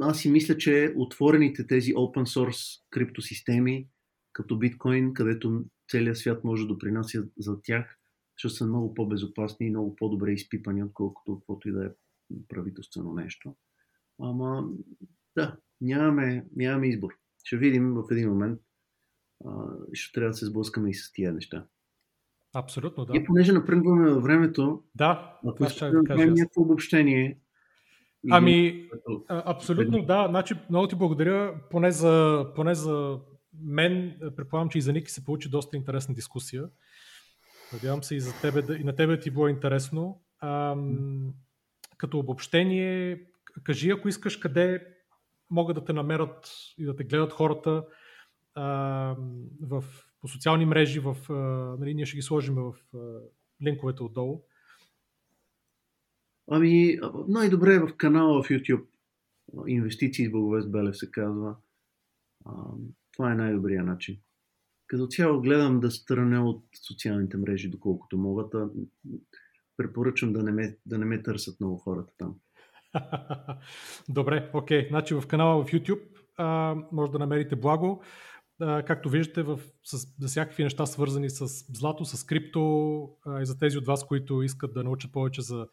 Аз си мисля, че отворените тези open source криптосистеми, като биткоин, където целият свят може да допринася за тях, ще са много по-безопасни и много по-добре изпипани, отколкото каквото и да е правителствено нещо. Ама, да, нямаме, нямаме избор. Ще видим в един момент. А, ще трябва да се сблъскаме и с тия неща. Абсолютно, да. И понеже напръгваме във времето, да, ако искате да някакво обобщение. Ами, абсолютно, да. Значи, много ти благодаря, поне за, поне за мен, предполагам, че и за Ники се получи доста интересна дискусия. Надявам се и, за тебе, и на тебе ти било интересно. Ам, като обобщение, кажи ако искаш къде могат да те намерят и да те гледат хората в, по социални мрежи, в, а, нали, ние ще ги сложим в а, линковете отдолу. Ами, най-добре е в канала в YouTube. Инвестиции с Благовест Белев се казва. А, това е най-добрият начин. Като цяло гледам да страня от социалните мрежи, доколкото могат. А препоръчвам да не ме, да не ме търсят много хората там. Добре, окей. Okay. Значи в канала в YouTube а, може да намерите благо. Както виждате, в, с, за всякакви неща свързани с злато, с крипто и за тези от вас, които искат да научат повече за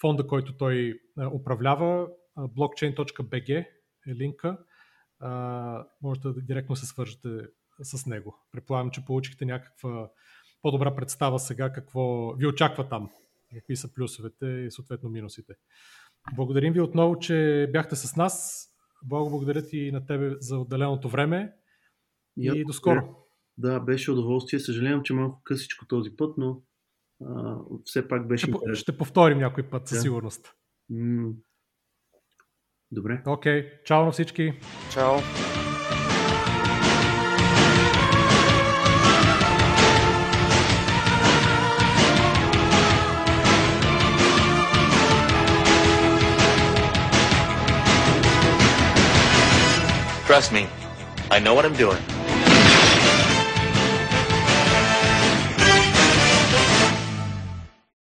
фонда, който той управлява, blockchain.bg е линка. Можете да директно се свържете с него. Предполагам, че получихте някаква по-добра представа сега какво ви очаква там, какви са плюсовете и съответно минусите. Благодарим ви отново, че бяхте с нас. Благо благодаря ти на тебе за отделеното време и, и до скоро. Да, беше удоволствие. Съжалявам, че малко късичко този път, но а, все пак беше ще, Ще повторим някой път, със да. сигурност. М- Добре. Окей, okay. чао на всички. Чао. Trust me, I know what I'm doing.